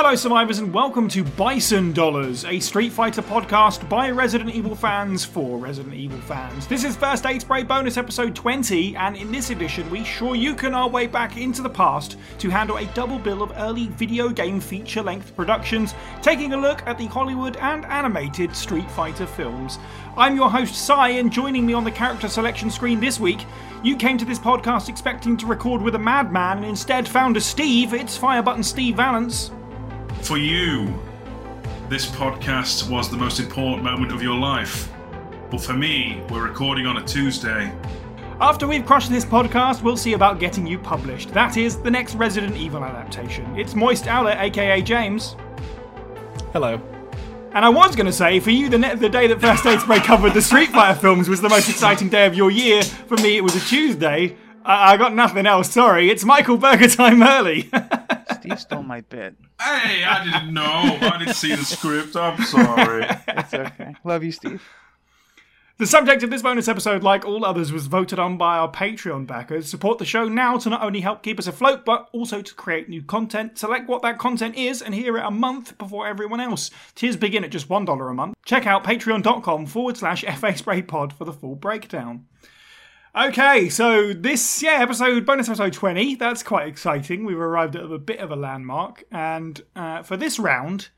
Hello, survivors, and welcome to Bison Dollars, a Street Fighter podcast by Resident Evil fans for Resident Evil fans. This is First Aid Spray bonus episode 20, and in this edition, we Shoryuken our way back into the past to handle a double bill of early video game feature length productions, taking a look at the Hollywood and animated Street Fighter films. I'm your host, Sai, and joining me on the character selection screen this week, you came to this podcast expecting to record with a madman and instead found a Steve. It's Fire Button Steve Valance. For you, this podcast was the most important moment of your life. But for me, we're recording on a Tuesday. After we've crushed this podcast, we'll see about getting you published. That is, the next Resident Evil adaptation. It's Moist Owlet, aka James. Hello. And I was going to say, for you, the, ne- the day that First Aid Spray covered the Street Fighter films was the most exciting day of your year. For me, it was a Tuesday. I, I got nothing else, sorry. It's Michael Burger time early. Steve stole my bit. Hey, I didn't know. I didn't see the script. I'm sorry. It's okay. Love you, Steve. The subject of this bonus episode, like all others, was voted on by our Patreon backers. Support the show now to not only help keep us afloat, but also to create new content. Select what that content is and hear it a month before everyone else. Tiers begin at just $1 a month. Check out patreon.com forward slash FA Spray Pod for the full breakdown. Okay, so this, yeah, episode, bonus episode 20, that's quite exciting. We've arrived at a bit of a landmark. And uh, for this round,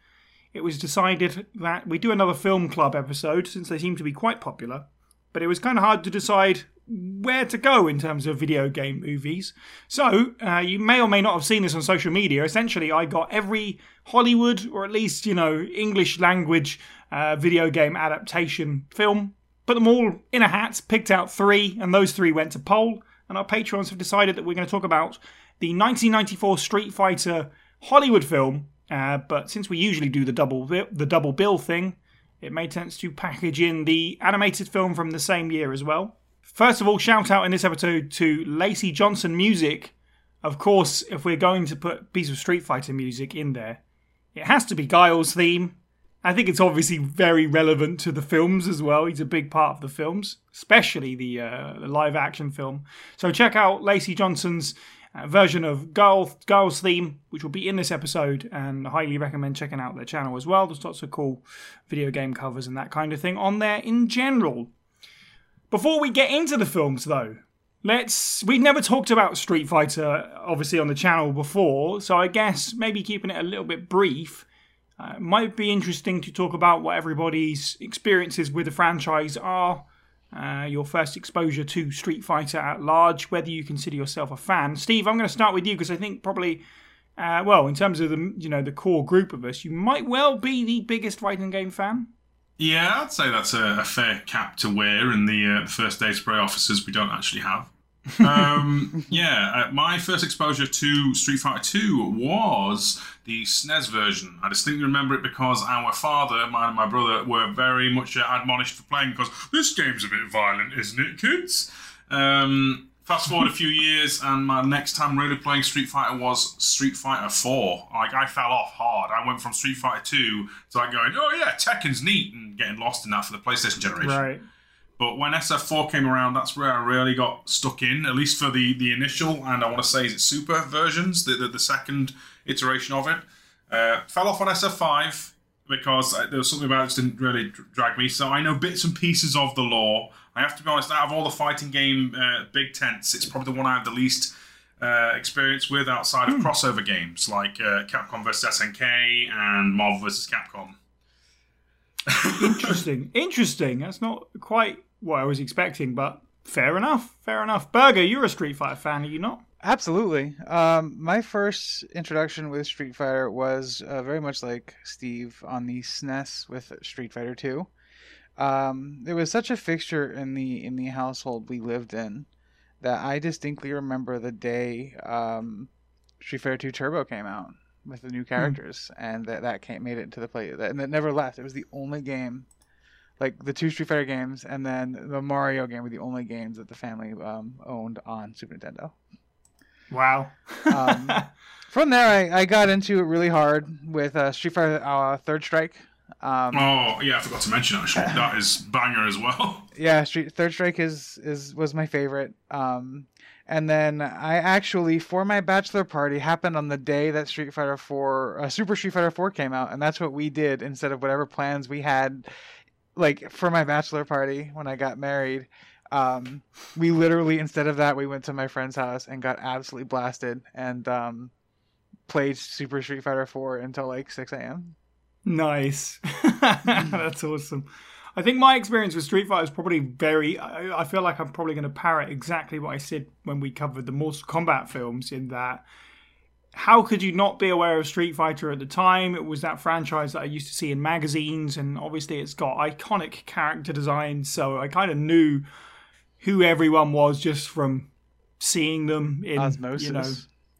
it was decided that we do another film club episode since they seem to be quite popular. But it was kind of hard to decide where to go in terms of video game movies. So, uh, you may or may not have seen this on social media. Essentially, I got every Hollywood or at least, you know, English language uh, video game adaptation film, put them all in a hat, picked out three, and those three went to poll. And our patrons have decided that we're going to talk about the 1994 Street Fighter Hollywood film uh, but since we usually do the double the double bill thing, it made sense to package in the animated film from the same year as well. First of all, shout out in this episode to Lacey Johnson Music. Of course, if we're going to put a piece of Street Fighter music in there, it has to be Guile's theme. I think it's obviously very relevant to the films as well. He's a big part of the films, especially the, uh, the live action film. So check out Lacey Johnson's uh, version of Guile's theme, which will be in this episode, and I highly recommend checking out their channel as well. There's lots of cool video game covers and that kind of thing on there in general. Before we get into the films, though, let's. We've never talked about Street Fighter, obviously, on the channel before, so I guess maybe keeping it a little bit brief. Uh, might be interesting to talk about what everybody's experiences with the franchise are, uh, your first exposure to Street Fighter at large, whether you consider yourself a fan. Steve, I'm going to start with you because I think probably, uh, well, in terms of the you know the core group of us, you might well be the biggest fighting game fan. Yeah, I'd say that's a, a fair cap to wear in the, uh, the first aid spray officers we don't actually have. Um, yeah, uh, my first exposure to Street Fighter 2 was the SNES version. I distinctly remember it because our father, mine and my brother, were very much uh, admonished for playing because this game's a bit violent, isn't it, kids? Um, fast forward a few years, and my next time really playing Street Fighter was Street Fighter 4. Like, I fell off hard. I went from Street Fighter 2 to like going, oh yeah, Tekken's neat, and getting lost in that for the PlayStation generation. Right. But when SF4 came around, that's where I really got stuck in, at least for the, the initial, and I want to say, is it Super versions, the, the, the second iteration of it. Uh, fell off on SF5 because uh, there was something about it that didn't really drag me. So I know bits and pieces of the lore. I have to be honest, out of all the fighting game uh, big tents, it's probably the one I have the least uh, experience with outside of crossover games like uh, Capcom vs. SNK and Marvel vs. Capcom. Interesting. Interesting. That's not quite what I was expecting, but fair enough. Fair enough. Burger, you're a Street Fighter fan, are you not? Absolutely. Um, my first introduction with Street Fighter was uh, very much like Steve on the SNES with Street Fighter 2. Um, it was such a fixture in the in the household we lived in that I distinctly remember the day um, Street Fighter 2 Turbo came out with the new characters, and that that came made it into the play, that, and it never left. It was the only game, like the two Street Fighter games, and then the Mario game were the only games that the family um, owned on Super Nintendo. Wow. Um, from there, I, I got into it really hard with uh, Street Fighter uh, Third Strike. Um, Oh, yeah, I forgot to mention actually. That is banger as well. yeah, Street Third Strike is is was my favorite. Um, And then I actually, for my bachelor party, happened on the day that Street Fighter 4, uh, Super Street Fighter 4 came out, and that's what we did instead of whatever plans we had, like for my bachelor party when I got married. Um, we literally instead of that, we went to my friend's house and got absolutely blasted and um, played Super Street Fighter 4 until like 6 a.m. Nice. That's awesome. I think my experience with Street Fighter is probably very. I, I feel like I'm probably going to parrot exactly what I said when we covered the Mortal Kombat films. In that, how could you not be aware of Street Fighter at the time? It was that franchise that I used to see in magazines, and obviously it's got iconic character designs, So I kind of knew who everyone was just from seeing them in Osmosis. You know,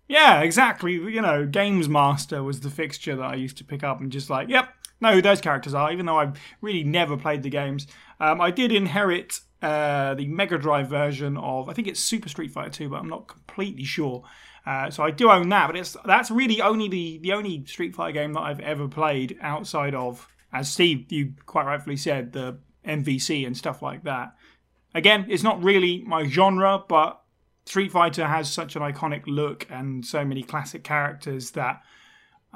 yeah, exactly. You know, Games Master was the fixture that I used to pick up and just like, yep, know who those characters are, even though I've really never played the games. Um, I did inherit uh, the Mega Drive version of, I think it's Super Street Fighter 2, but I'm not completely sure. Uh, so I do own that, but it's that's really only the, the only Street Fighter game that I've ever played outside of, as Steve, you quite rightfully said, the MVC and stuff like that. Again, it's not really my genre, but Street Fighter has such an iconic look and so many classic characters that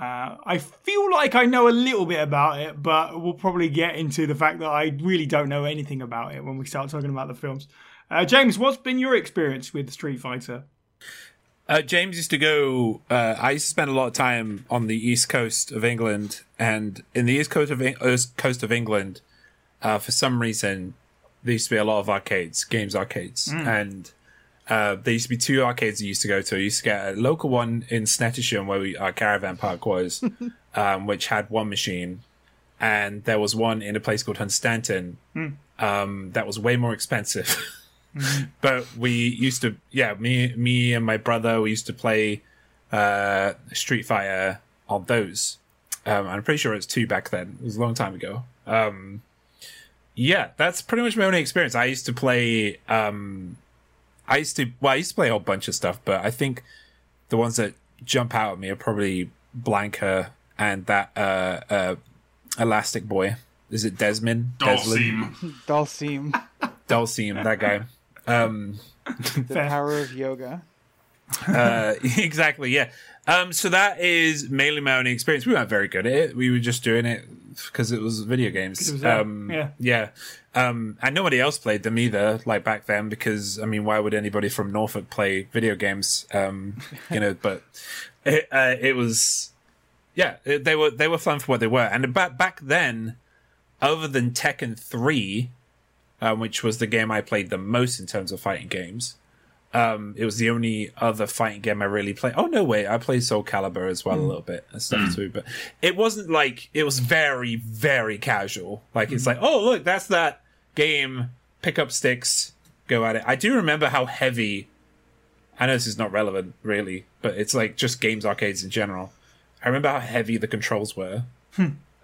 uh, I feel like I know a little bit about it, but we'll probably get into the fact that I really don't know anything about it when we start talking about the films. Uh, James, what's been your experience with Street Fighter? Uh, James used to go. Uh, I used to spend a lot of time on the east coast of England, and in the east coast of east coast of England, uh, for some reason, there used to be a lot of arcades, games arcades, and uh, there used to be two arcades I used to go to. I used to get a local one in Snettisham, where we, our caravan park was, um, which had one machine, and there was one in a place called Hunstanton um, that was way more expensive. but we used to, yeah, me, me and my brother, we used to play uh, Street Fighter on those. Um, I'm pretty sure it's two back then. It was a long time ago. Um, yeah, that's pretty much my only experience. I used to play. Um, I used to. Well, I used to play a whole bunch of stuff, but I think the ones that jump out at me are probably Blanka and that uh, uh, Elastic Boy. Is it Desmond? Desmond? Dhalsim. Dhalsim, Dulcim, that guy. Um, the Fair. power of yoga. uh, exactly, yeah. Um, so that is mainly my only experience. We weren't very good at it. We were just doing it because it was video games. it was um, yeah. yeah. Um, and nobody else played them either, like back then, because I mean, why would anybody from Norfolk play video games? Um, you know, but it, uh, it was, yeah, it, they were they were fun for what they were. And back back then, other than Tekken three, um, which was the game I played the most in terms of fighting games. Um, it was the only other fighting game I really played. Oh no, wait, I played Soul Calibur as well a little bit and stuff too. But it wasn't like it was very, very casual. Like it's like, oh look, that's that game. Pick up sticks, go at it. I do remember how heavy. I know this is not relevant really, but it's like just games arcades in general. I remember how heavy the controls were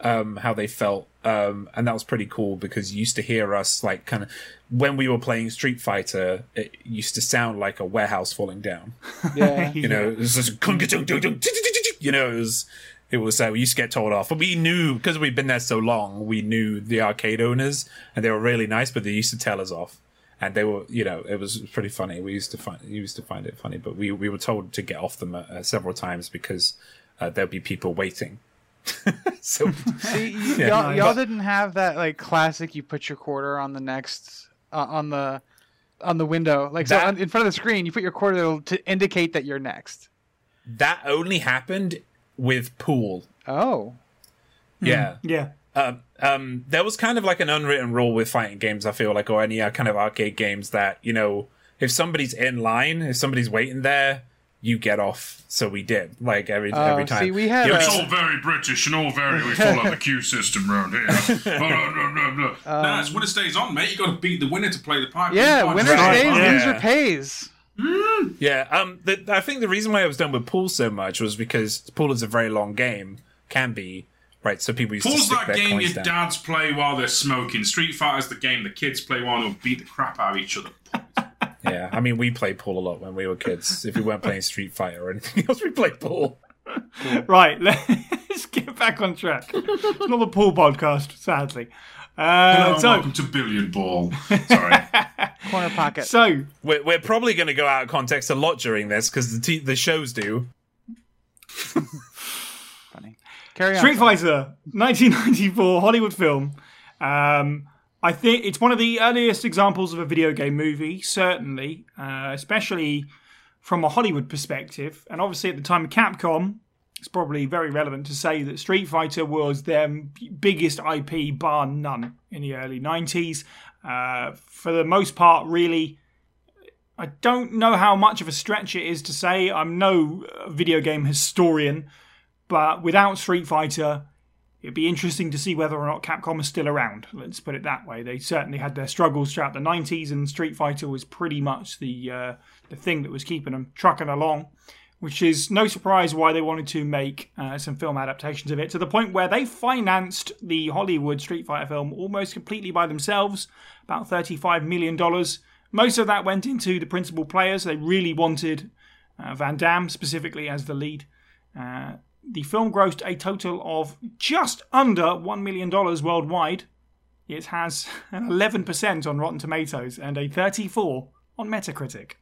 um, how they felt. Um, and that was pretty cool because you used to hear us like kind of when we were playing Street Fighter, it used to sound like a warehouse falling down. Yeah. You know, it was just you know, it was it was uh, we used to get told off, but we knew because we'd been there so long, we knew the arcade owners and they were really nice, but they used to tell us off. And they were, you know, it was pretty funny. We used to find, we used to find it funny, but we we were told to get off them uh, several times because uh, there'd be people waiting. so See, you, Yeah. y'all, Nice. y'all didn't have that like classic. You put your quarter on the next uh, on the on the window, like That- so on, in front of the screen. You put your quarter to indicate that you're next. that only happened with pool. Oh, Yeah. Yeah. Um, um, there was kind of like an unwritten rule with fighting games, I feel like, or any uh, kind of arcade games that, you know, if somebody's in line, if somebody's waiting there, you get off. So we did, like every Oh, every time. see, we had You know, a- It's all very British and all very we follow the queue system round here. blah, blah, blah, blah, blah. nah, it's winner stays on, mate. You got to beat the winner to play the pipe. yeah. Come on, Winner right. stays, Yeah. loser pays. Yeah, um, the, I think the reason why I was done with pool so much was because pool is a very long game, can be right. So people used to Pool's stick that their game coins your down. dads play while they're smoking. Street Fighter's the game the kids play while they'll beat the crap out of each other. Yeah, I mean, we played pool a lot when we were kids. If we weren't playing Street Fighter or anything else, we played pool. Right, let's get back on track. It's not the pool podcast, sadly. Uh, Hello, so, welcome to Billiard Ball. Sorry. Corner pocket. so We're, we're probably going to go out of context a lot during this because the, t- the shows do. Funny. Carry on. Street Fighter, 1994 Hollywood film. Um, I think it's one of the earliest examples of a video game movie, certainly, uh, especially from a Hollywood perspective. And obviously, at the time of Capcom, it's probably very relevant to say that Street Fighter was their biggest IP, bar none, in the early 90s. Uh, for the most part, really. I don't know how much of a stretch it is to say. I'm no uh, video game historian, but without Street Fighter, it'd be interesting to see whether or not Capcom is still around. Let's put it that way. They certainly had their struggles throughout the 90s, and Street Fighter was pretty much the uh, the thing that was keeping them trucking along. Which is no surprise why they wanted to make uh, some film adaptations of it to the point where they financed the Hollywood Street Fighter film almost completely by themselves, about $35 million. Most of that went into the principal players. They really wanted uh, Van Damme specifically as the lead. Uh, the film grossed a total of just under $1 million worldwide. It has an 11% on Rotten Tomatoes and a 34 on Metacritic.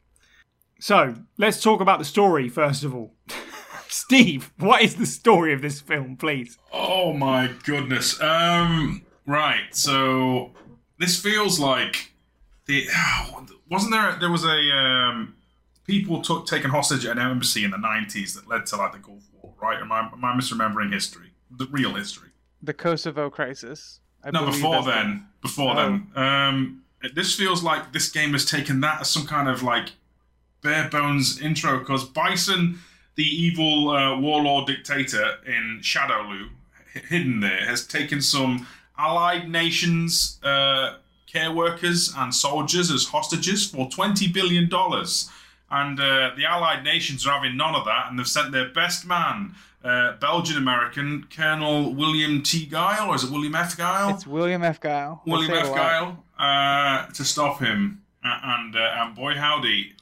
So, let's talk about the story first of all. Steve, what is the story of this film, please? Oh my goodness. Um. Right. So this feels like the wasn't there? There was a um, people took taken hostage at an embassy in the nineties that led to like the Gulf. Right? Am I, am I misremembering history? The real history. The Kosovo crisis. I No, before that's the- then. Before Oh. then. Um. This feels like this game has taken that as some kind of like bare bones intro because Bison, the evil uh, warlord dictator in Shadaloo, h- hidden there, has taken some allied nations, uh, care workers, and soldiers as hostages for $20 billion. And uh, the allied nations are having none of that, and they've sent their best man, uh, Belgian American Colonel William T. Guile, or is it William F. Guile? It's William F. Guile. William F. Guile uh, to stop him, and uh, and boy howdy,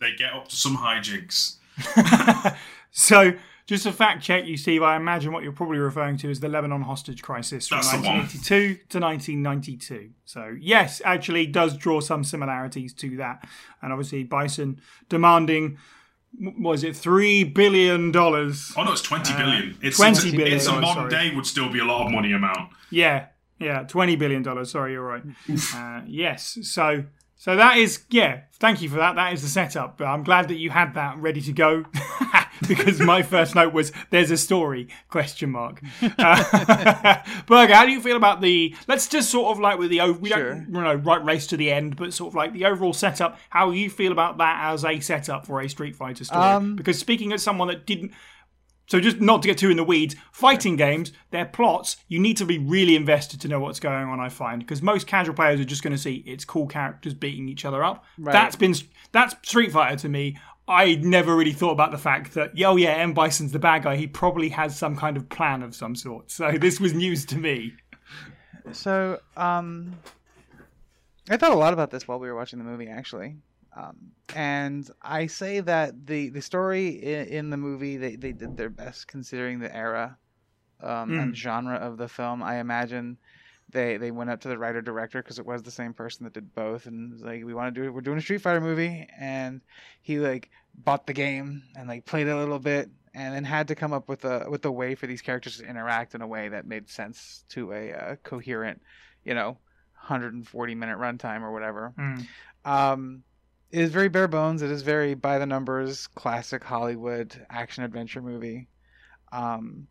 they get up to some hijinks. So, just a fact check you, Steve. I imagine what you're probably referring to is the Lebanon hostage crisis from That's 1982 to 1992. So, yes, actually does draw some similarities to that. And obviously, Bison demanding, was it three billion dollars? Oh no, it's twenty billion. It's 20 it's, billion It's a modern sorry. day would still be a lot of money amount. Yeah, yeah, twenty billion dollars. Sorry, you're right. Uh, yes, so so that is yeah. Thank you for that. That is the setup. But I'm glad that you had that ready to go because my first note was "There's a story?" Question mark. Uh, Berger, how do you feel about the? Let's just sort of like with the we Sure. don't you know right race to the end, but sort of like the overall setup. How you feel about that as a setup for a Street Fighter story? Um, because speaking as someone that didn't so just not to get too in the weeds, fighting games, their plots, you need to be really invested to know what's going on. I find because most casual players are just going to see it's cool characters beating each other up. That's been that's Street Fighter to me. I never really thought about the fact that oh yeah, M Bison's the bad guy. He probably has some kind of plan of some sort. So this was news to me. So, um, I thought a lot about this while we were watching the movie, actually. Um, and I say that the, the story in, in the movie, they, they did their best considering the era um, and genre of the film. I imagine they, they went up to the writer director because it was the same person that did both and was like, we want to do it. We're doing a Street Fighter movie. And he like bought the game and like played it a little bit and then had to come up with a with a way for these characters to interact in a way that made sense to a uh, coherent, you know, 140 minute runtime or whatever. Mm. Um, it is very bare bones. It is very by the numbers, classic Hollywood action adventure movie. Um,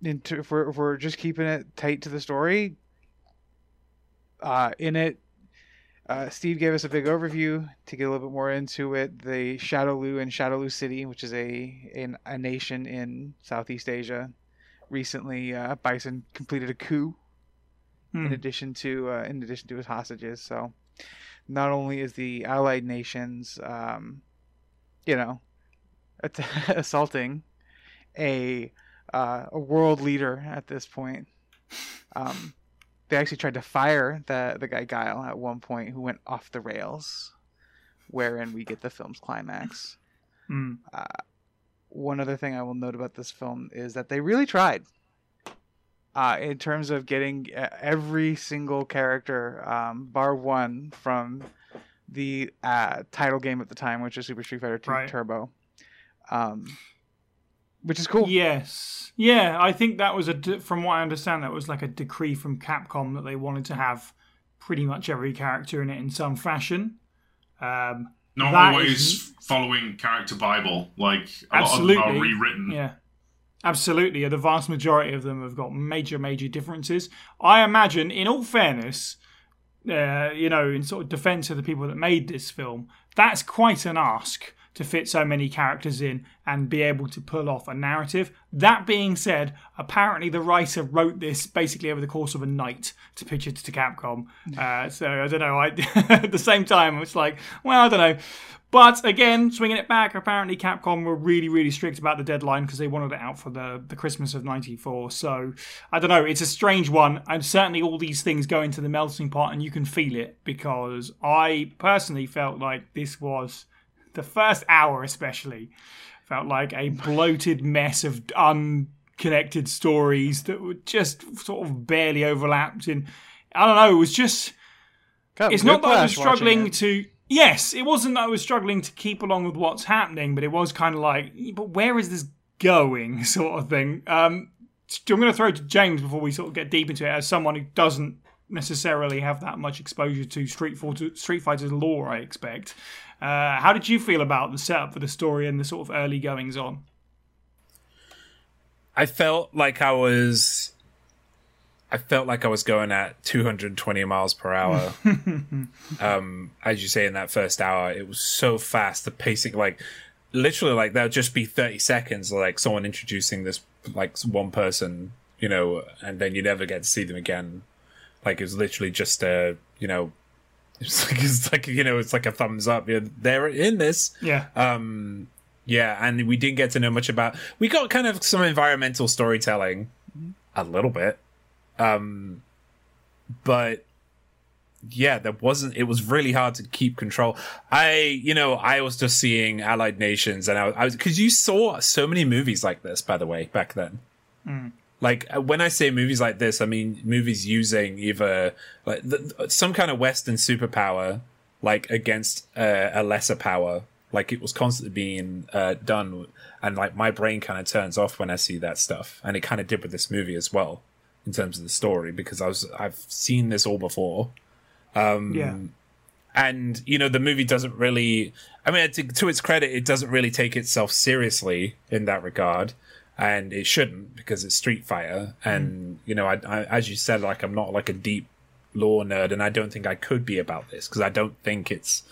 into, if, we're, if we're just keeping it tight to the story, uh, in it, uh, Steve gave us a big overview to get a little bit more into it. The Shadaloo and Shadaloo City, which is a in, a nation in Southeast Asia, recently uh, Bison completed a coup. In Hmm. addition to uh, in addition to his hostages, so not only is the allied nations, um, you know, assaulting a uh, a world leader at this point. Um, they actually tried to fire the the guy Guile at one point, who went off the rails, wherein we get the film's climax. Mm. One other thing I will note about this film is that they really tried. Uh, in terms of getting uh, every single character, um, bar one, from the uh, title game at the time, which is Super Street Fighter 2 Right. Turbo. Um, which is cool. Yes. Yeah, I think that was a, de- from what I understand, that was like a decree from Capcom that they wanted to have pretty much every character in it in some fashion. Um, Not always is- following character Bible. Like a lot of them Absolutely. are rewritten. Yeah. Absolutely. The vast majority of them have got major, major differences. I imagine, in all fairness, uh, you know, in sort of defense of the people that made this film, that's quite an ask to fit so many characters in and be able to pull off a narrative. That being said, apparently the writer wrote this basically over the course of a night to pitch it to Capcom. Uh, so I don't know. I, at the same time, it's like, well, I don't know. But again, swinging it back, apparently Capcom were really, really strict about the deadline because they wanted it out for the, the Christmas of 94. So I don't know. It's a strange one. And certainly all these things go into the melting pot and you can feel it because I personally felt like this was the first hour, especially, felt like a bloated mess of unconnected stories that were just sort of barely overlapped. In I don't know. It was just Got it's not that I was struggling to. Yes, it wasn't that I was struggling to keep along with what's happening, but it was kind of like, but where is this going, sort of thing. Um, I'm going to throw to James before we sort of get deep into it, as someone who doesn't necessarily have that much exposure to Street Fighter, Street Fighter's lore. I expect. Uh, how did you feel about the setup for the story and the sort of early goings on? I felt like I was. I felt like I was going at 220 miles per hour. um, as you say, in that first hour, it was so fast. The pacing, like, literally, like there'll just be 30 seconds, like someone introducing this, like one person, you know, and then you never get to see them again. Like it was literally just a, you know, it's like it's like you know, it's like a thumbs up. Yeah, they're in this. Yeah, Um, yeah, and we didn't get to know much about. We got kind of some environmental storytelling, a little bit, um, but yeah, there wasn't. It was really hard to keep control. I, you know, I was just seeing Allied Nations, and I, I was because you saw so many movies like this, by the way, back then. Like uh, when I say movies like this, I mean movies using either like th- some kind of Western superpower, like against uh, a lesser power. Like it was constantly being uh, done, and like my brain kind of turns off when I see that stuff, and it kind of did with this movie as well, in terms of the story, because I was I've seen this all before. Um, yeah, and you know the movie doesn't really i mean to, to its credit it doesn't really take itself seriously in that regard. And it shouldn't because it's street fighter. And mm. you know I, I as you said like i'm not like a deep lore nerd and i don't think i could be about this because i don't think it's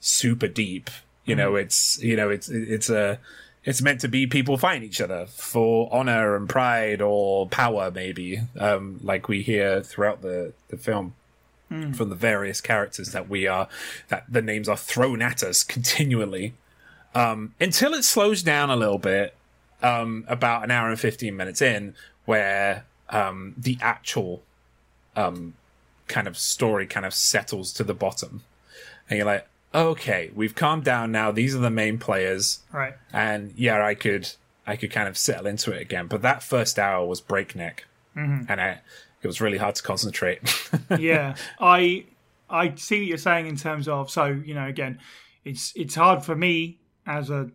super deep. You mm. know it's you know it's it's a it's meant to be people fighting each other for honor and pride or power maybe um like we hear throughout the the film from the various characters that we are that the names are thrown at us continually. Um, until it slows down a little bit um, about an hour and 15 minutes in where um, the actual um, kind of story kind of settles to the bottom. And you're like okay we've calmed down now. These are the main players. Right. and yeah i could i could kind of settle into it again. But that first hour was breakneck. Mm-hmm. And I, it was really hard to concentrate. Yeah, I I see what you're saying in terms of so you know again, it's it's hard for me as a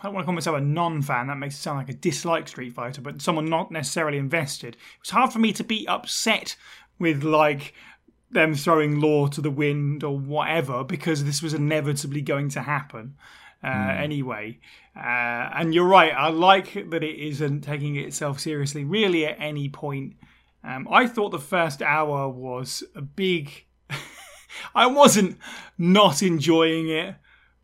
I don't want to call myself a non-fan. That makes it sound like a dislike Street Fighter, but someone not necessarily invested. It's hard for me to be upset with like them throwing law to the wind or whatever because this was inevitably going to happen uh, anyway. Uh, and you're right. I like that it isn't taking itself seriously really at any point. Um, I thought the first hour was a big. I wasn't not enjoying it,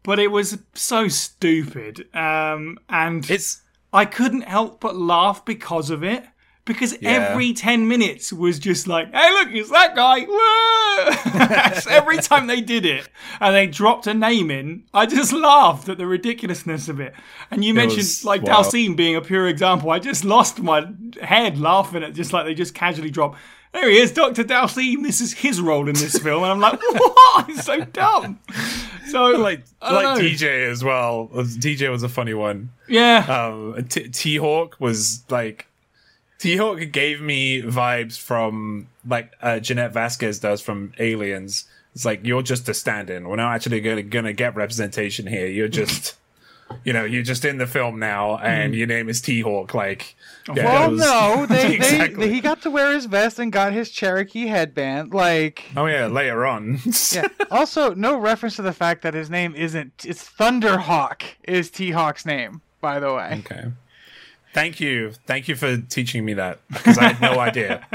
but it was so stupid. Um, and it's I couldn't help but laugh because of it. Because every 10 minutes was just like, hey, look, it's that guy. Every time they did it and they dropped a name in, I just laughed at the ridiculousness of it. And you mentioned was like wild. Dhalsim being a pure example. I just lost my head laughing at just like they just casually drop. There he is, Dr. Dhalsim. This is his role in this film. And I'm like, what? It's so dumb. So, like like know. DJ as well. DJ was a funny one. yeah. Um, T Hawk was like T Hawk gave me vibes from like uh, Jenette Vasquez does from Aliens. It's like you're just a stand-in. We're not actually gonna gonna get representation here. You're just, you know, you're just in the film now, and your name is T Hawk. Like, yeah, Well, was- no, they, Exactly. they he got to wear his vest and got his Cherokee headband. Like, Oh yeah, later on. yeah. Also, no reference to the fact that his name isn't. It's Thunderhawk. Is T Hawk's name, by the way. okay. Thank you, thank you for teaching me that because I had no idea.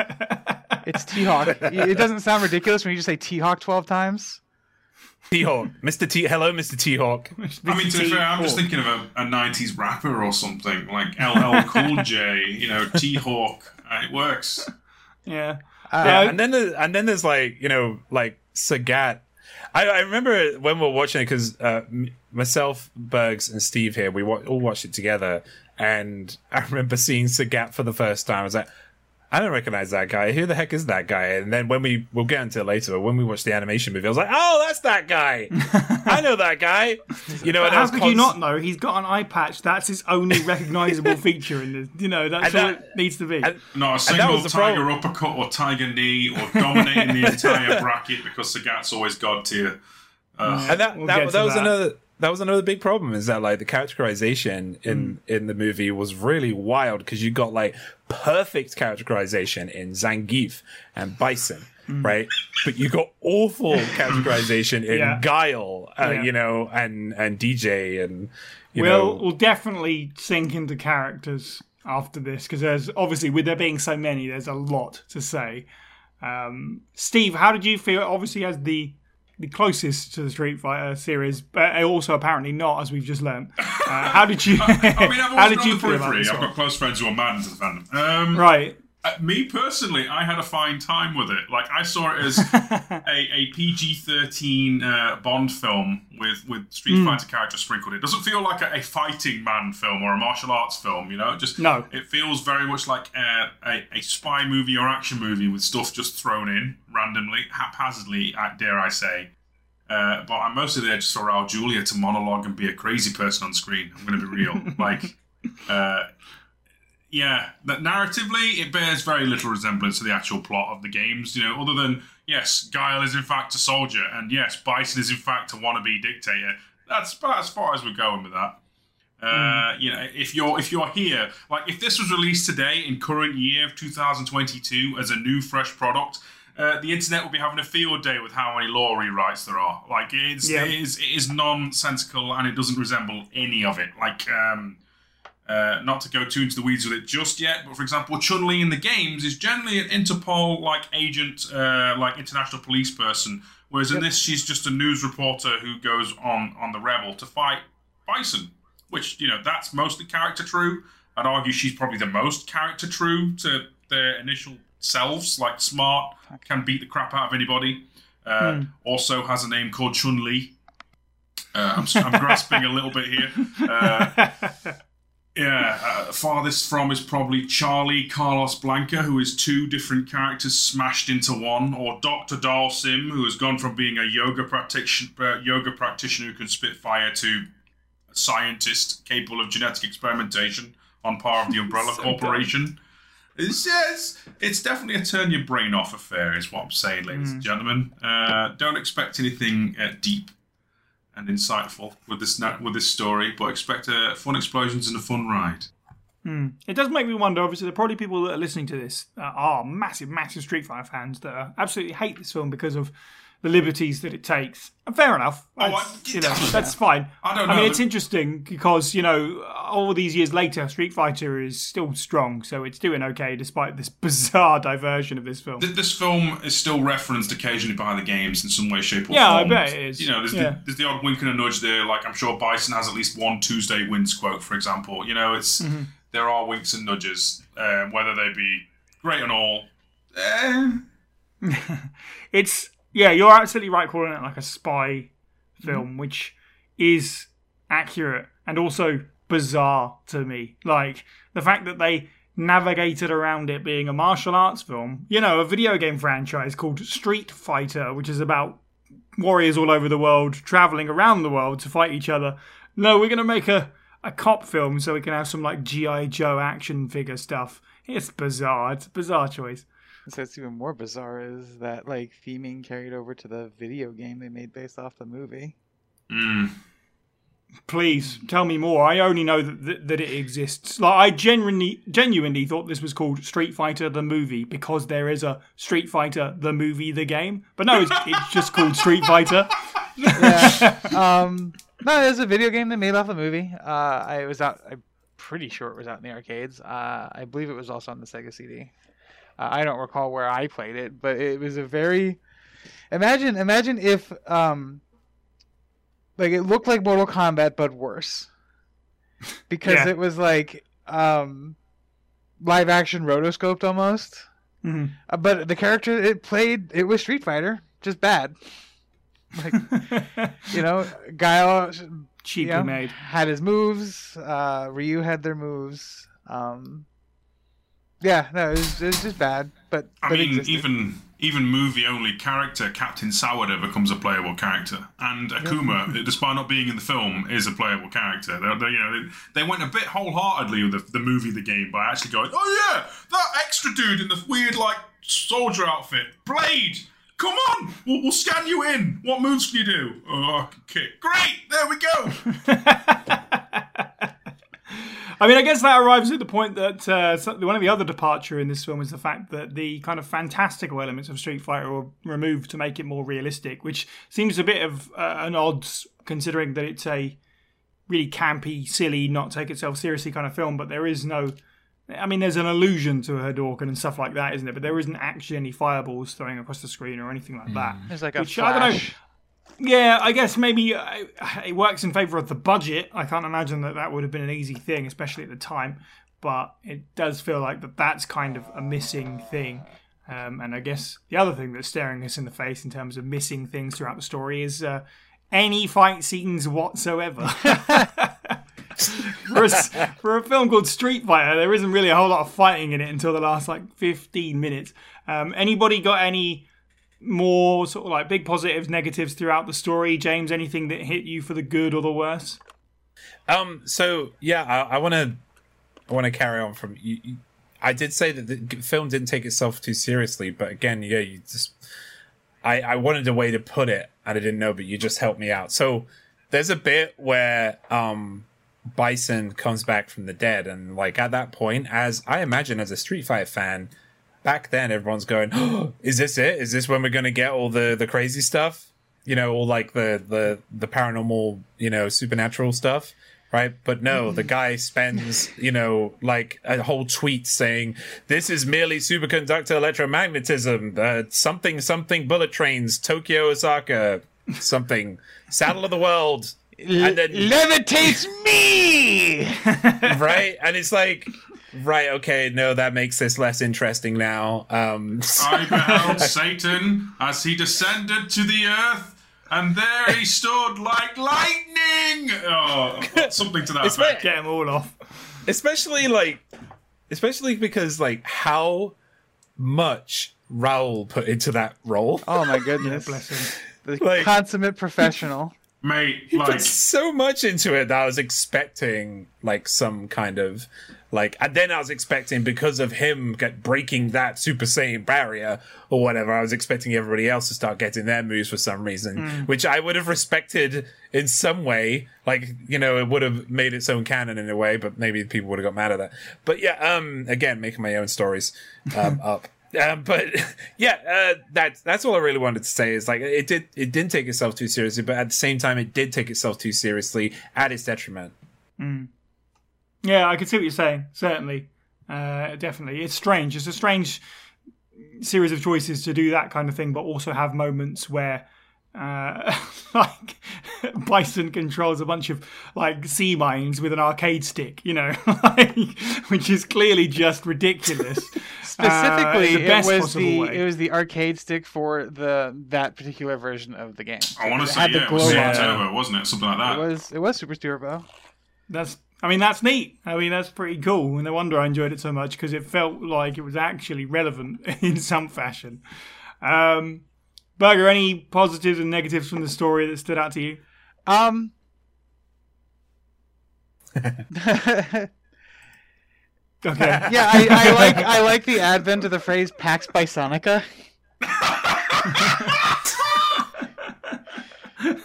It's T Hawk. it doesn't sound ridiculous when you just say T Hawk twelve times. T Hawk, Mr. T. Hello, Mr. T Hawk. I mean, to be fair, I'm just thinking of a, a 90s rapper or something, like LL Cool J, you know, T Hawk. Uh, it works. Yeah. Yeah, Uh, and then there's, and then there's like you know like Sagat. I, I remember when we were watching it because uh, m- myself, Bergs, and Steve here we wa- all watched it together, and I remember seeing Sagat for the first time. I was like, I don't recognize that guy. Who the heck is that guy? And then when we we'll get into it later, but when we watched the animation movie, I was like, oh, that's that guy. I know that guy. You know, But how was could you not know? He's got an eye patch. That's his only recognizable feature in this. You know, that's And all that- it needs to be. and- Not a single tiger problem. uppercut or tiger knee or dominating the entire bracket because Sagat's always god tier. Uh, and that We'll that, get that was another that was another big problem is that like the characterization in in the movie was really wild because you got like perfect characterization in Zangief and Bison. Right, but you got awful characterization in Yeah. Guile, uh, Yeah. you know, and and DJ, and you we'll know, we'll definitely sink into characters after this because there's obviously with there being so many, there's a lot to say. Um, Steve, how did you feel? Obviously, as the the closest to the Street Fighter series, but also apparently not, as we've just learned. Uh, how did you? I mean, I've how did been you the feel about periphery. this I've one? got close friends who are mad into the fandom. Um, Right. Uh, me personally, I had a fine time with it. Like I saw it as a, a PG thirteen uh, Bond film with with Street Hmm. Fighter characters sprinkled. in. It doesn't feel like a, a fighting man film or a martial arts film. You know, it just No. It feels very much like a, a, a spy movie or action movie with stuff just thrown in randomly, haphazardly. uh, Dare I say? Uh, but I'm mostly there just for Raul Julia to monologue and be a crazy person on screen. I'm going to be real. like, uh, yeah, that narratively, it bears very little resemblance to the actual plot of the games. You know, other than yes, Guile is in fact a soldier, and yes, Bison is in fact a wannabe dictator. That's about as far as we're going with that. Uh, You know, if you're if you're here, like if this was released today in current year of 2022 as a new fresh product, uh, the internet would be having a field day with how many law rewrites there are. Like it's Yeah. it is it is nonsensical and it doesn't resemble any of it. Like um, uh, not to go too into the weeds with it just yet, but for example, Chun Li in the games is generally an Interpol like agent, uh, like international police person, whereas in this she's just a news reporter who goes on on the rebel to fight Bison, which you know that's mostly character true. I'd argue she's probably the most character true to their initial selves. Like smart, can beat the crap out of anybody. Uh, Also has a name called Chun Li. Uh, I'm, I'm grasping a little bit here. Yeah, uh, farthest from is probably Charlie Carlos Blanka, who is two different characters smashed into one, or Dr. Dhalsim, who has gone from being a yoga practitioner, uh, yoga practitioner who can spit fire to a scientist capable of genetic experimentation on par of the Umbrella So Corporation. It's, yes, it's definitely a turn your brain off affair, is what I'm saying, ladies and gentlemen. Uh, don't expect anything uh, deep and insightful with this with this story, but expect uh, fun explosions and a fun ride. It does make me wonder. Obviously, there are probably people that are listening to this are massive, massive Street Fighter fans that absolutely hate this film because of the liberties that it takes. And fair enough. Oh, That's, I- you know, that's fine. I don't know. I mean, it's interesting because you know, all these years later, Street Fighter is still strong, so it's doing okay despite this bizarre diversion of this film. Th- This film is still referenced occasionally by the games in some way, shape, or Yeah, I form. bet it is. You know, there's, Yeah. the, there's the odd wink and a nudge there. Like I'm sure Bison has at least one Tuesday wins quote, for example. You know, it's Mm-hmm. there are winks and nudges, uh, whether they be great and all. Eh, it's yeah, you're absolutely right calling it like a spy film, mm-hmm. which is accurate and also bizarre to me. Like the fact that they navigated around it being a martial arts film, you know, a video game franchise called Street Fighter, which is about warriors all over the world traveling around the world to fight each other. No, we're going to make a a cop film so we can have some like GI Joe action figure stuff. It's bizarre. It's a bizarre choice. So it's even more bizarre is that like theming carried over to the video game they made based off the movie. Mm. Please tell me more. I only know that that, that it exists. Like I genuinely genuinely thought this was called Street Fighter the movie because there is a Street Fighter the movie the game. But no, it's, it's just called Street Fighter. yeah. Um, no, there's a video game they made off the movie. Uh, I was out. I'm pretty sure it was out in the arcades. Uh, I believe it was also on the Sega CD. Uh, I don't recall where I played it, but it was a very. Imagine, imagine if, um, like it looked like Mortal Kombat but worse, because Yeah. it was like um, live action rotoscoped almost. Mhm. Uh, but the character it played, it was Street Fighter, just bad. Like you know, Guile Cheaply yeah, made. had his moves. Uh, Ryu had their moves. Um, yeah, no, it was, it just bad. But I but mean, existed. even even movie only character Captain Sawada becomes a playable character, and Akuma, despite not being in the film, is a playable character. They, they, you know, they, they went a bit wholeheartedly with the, the movie, the game, by actually going, "Oh yeah, that extra dude in the weird like soldier outfit, Blade." Come on, we'll, we'll scan you in. What moves can you do? Oh, I can kick. Great, there we go. I mean, I guess that arrives at the point that uh, one of the other departure in this film is the fact that the kind of fantastical elements of Street Fighter were removed to make it more realistic, which seems a bit of uh, an odds considering that it's a really campy, silly, not take itself seriously kind of film. But there is no, I mean, there's an allusion to her Hadouken and stuff like that, isn't it? But there isn't actually any fireballs throwing across the screen or anything like that. there's like a which, I don't know, flash. Yeah, I guess maybe uh, it works in favor of the budget. I can't imagine that that would have been an easy thing, especially at the time. But it does feel like that that's kind of a missing thing. Um, and I guess the other thing that's staring us in the face in terms of missing things throughout the story is uh, any fight scenes whatsoever. for, a, for a film called Street Fighter, there isn't really a whole lot of fighting in it until the last like 15 minutes. Um, anybody got any more sort of like big positives, negatives throughout the story? James, anything that hit you for the good or the worse? Um. So yeah, I want to, I want to carry on from you, you. I did say that the film didn't take itself too seriously, but again, yeah, you just, I, I wanted a way to put it, and I didn't know, but you just helped me out. So there's a bit where um Bison comes back from the dead, and like at that point, as I imagine as a Street Fighter fan, back then everyone's going, oh, "Is this it? Is this when we're going to get all the the crazy stuff? You know, all like the the the paranormal, you know, supernatural stuff." Right, but no, the guy spends, you know, like a whole tweet saying, "This is merely superconductor electromagnetism. Uh, something, something bullet trains, Tokyo, Osaka, something, saddle of the world." And then levitates me. right? And it's like, right, okay, no, that makes this less interesting now. Um, I beheld Satan as he descended to the earth, and there he stood like lightning. Oh, something to that It's effect. Get them all off. especially like, especially because like how much Raul put into that role. oh my goodness, Bless him. the Like- consummate professional. Mate, He like, put so much into it that I was expecting like some kind of like, and then I was expecting because of him get breaking that Super Saiyan barrier or whatever. I was expecting everybody else to start getting their moves for some reason, which I would have respected in some way. Like you know, it would have made its own canon in a way, but maybe people would have got mad at that. But yeah, um, again, making my own stories um, up. Um, but yeah, uh, that's that's all I really wanted to say. Is like it did it didn't take itself too seriously, but at the same time, it did take itself too seriously at its detriment. Yeah, I can see what you're saying. Certainly, uh, definitely, it's strange. It's a strange series of choices to do that kind of thing, but also have moments where. Uh, like Bison controls a bunch of like sea mines with an arcade stick, you know, like, which is clearly just ridiculous. Specifically, Uh, it was the way. it was the arcade stick for the that particular version of the game. I want to say, had the yeah, it was Super on it. Turbo, wasn't it? Something like that. It was it was Super Turbo. That's, I mean, that's neat. I mean, that's pretty cool. And no wonder I enjoyed it so much because it felt like it was actually relevant in some fashion. Um, Burger, any positives and negatives from the story that stood out to you? Um, yeah, Okay. I, I like I like the advent of the phrase "Pax Bisonica."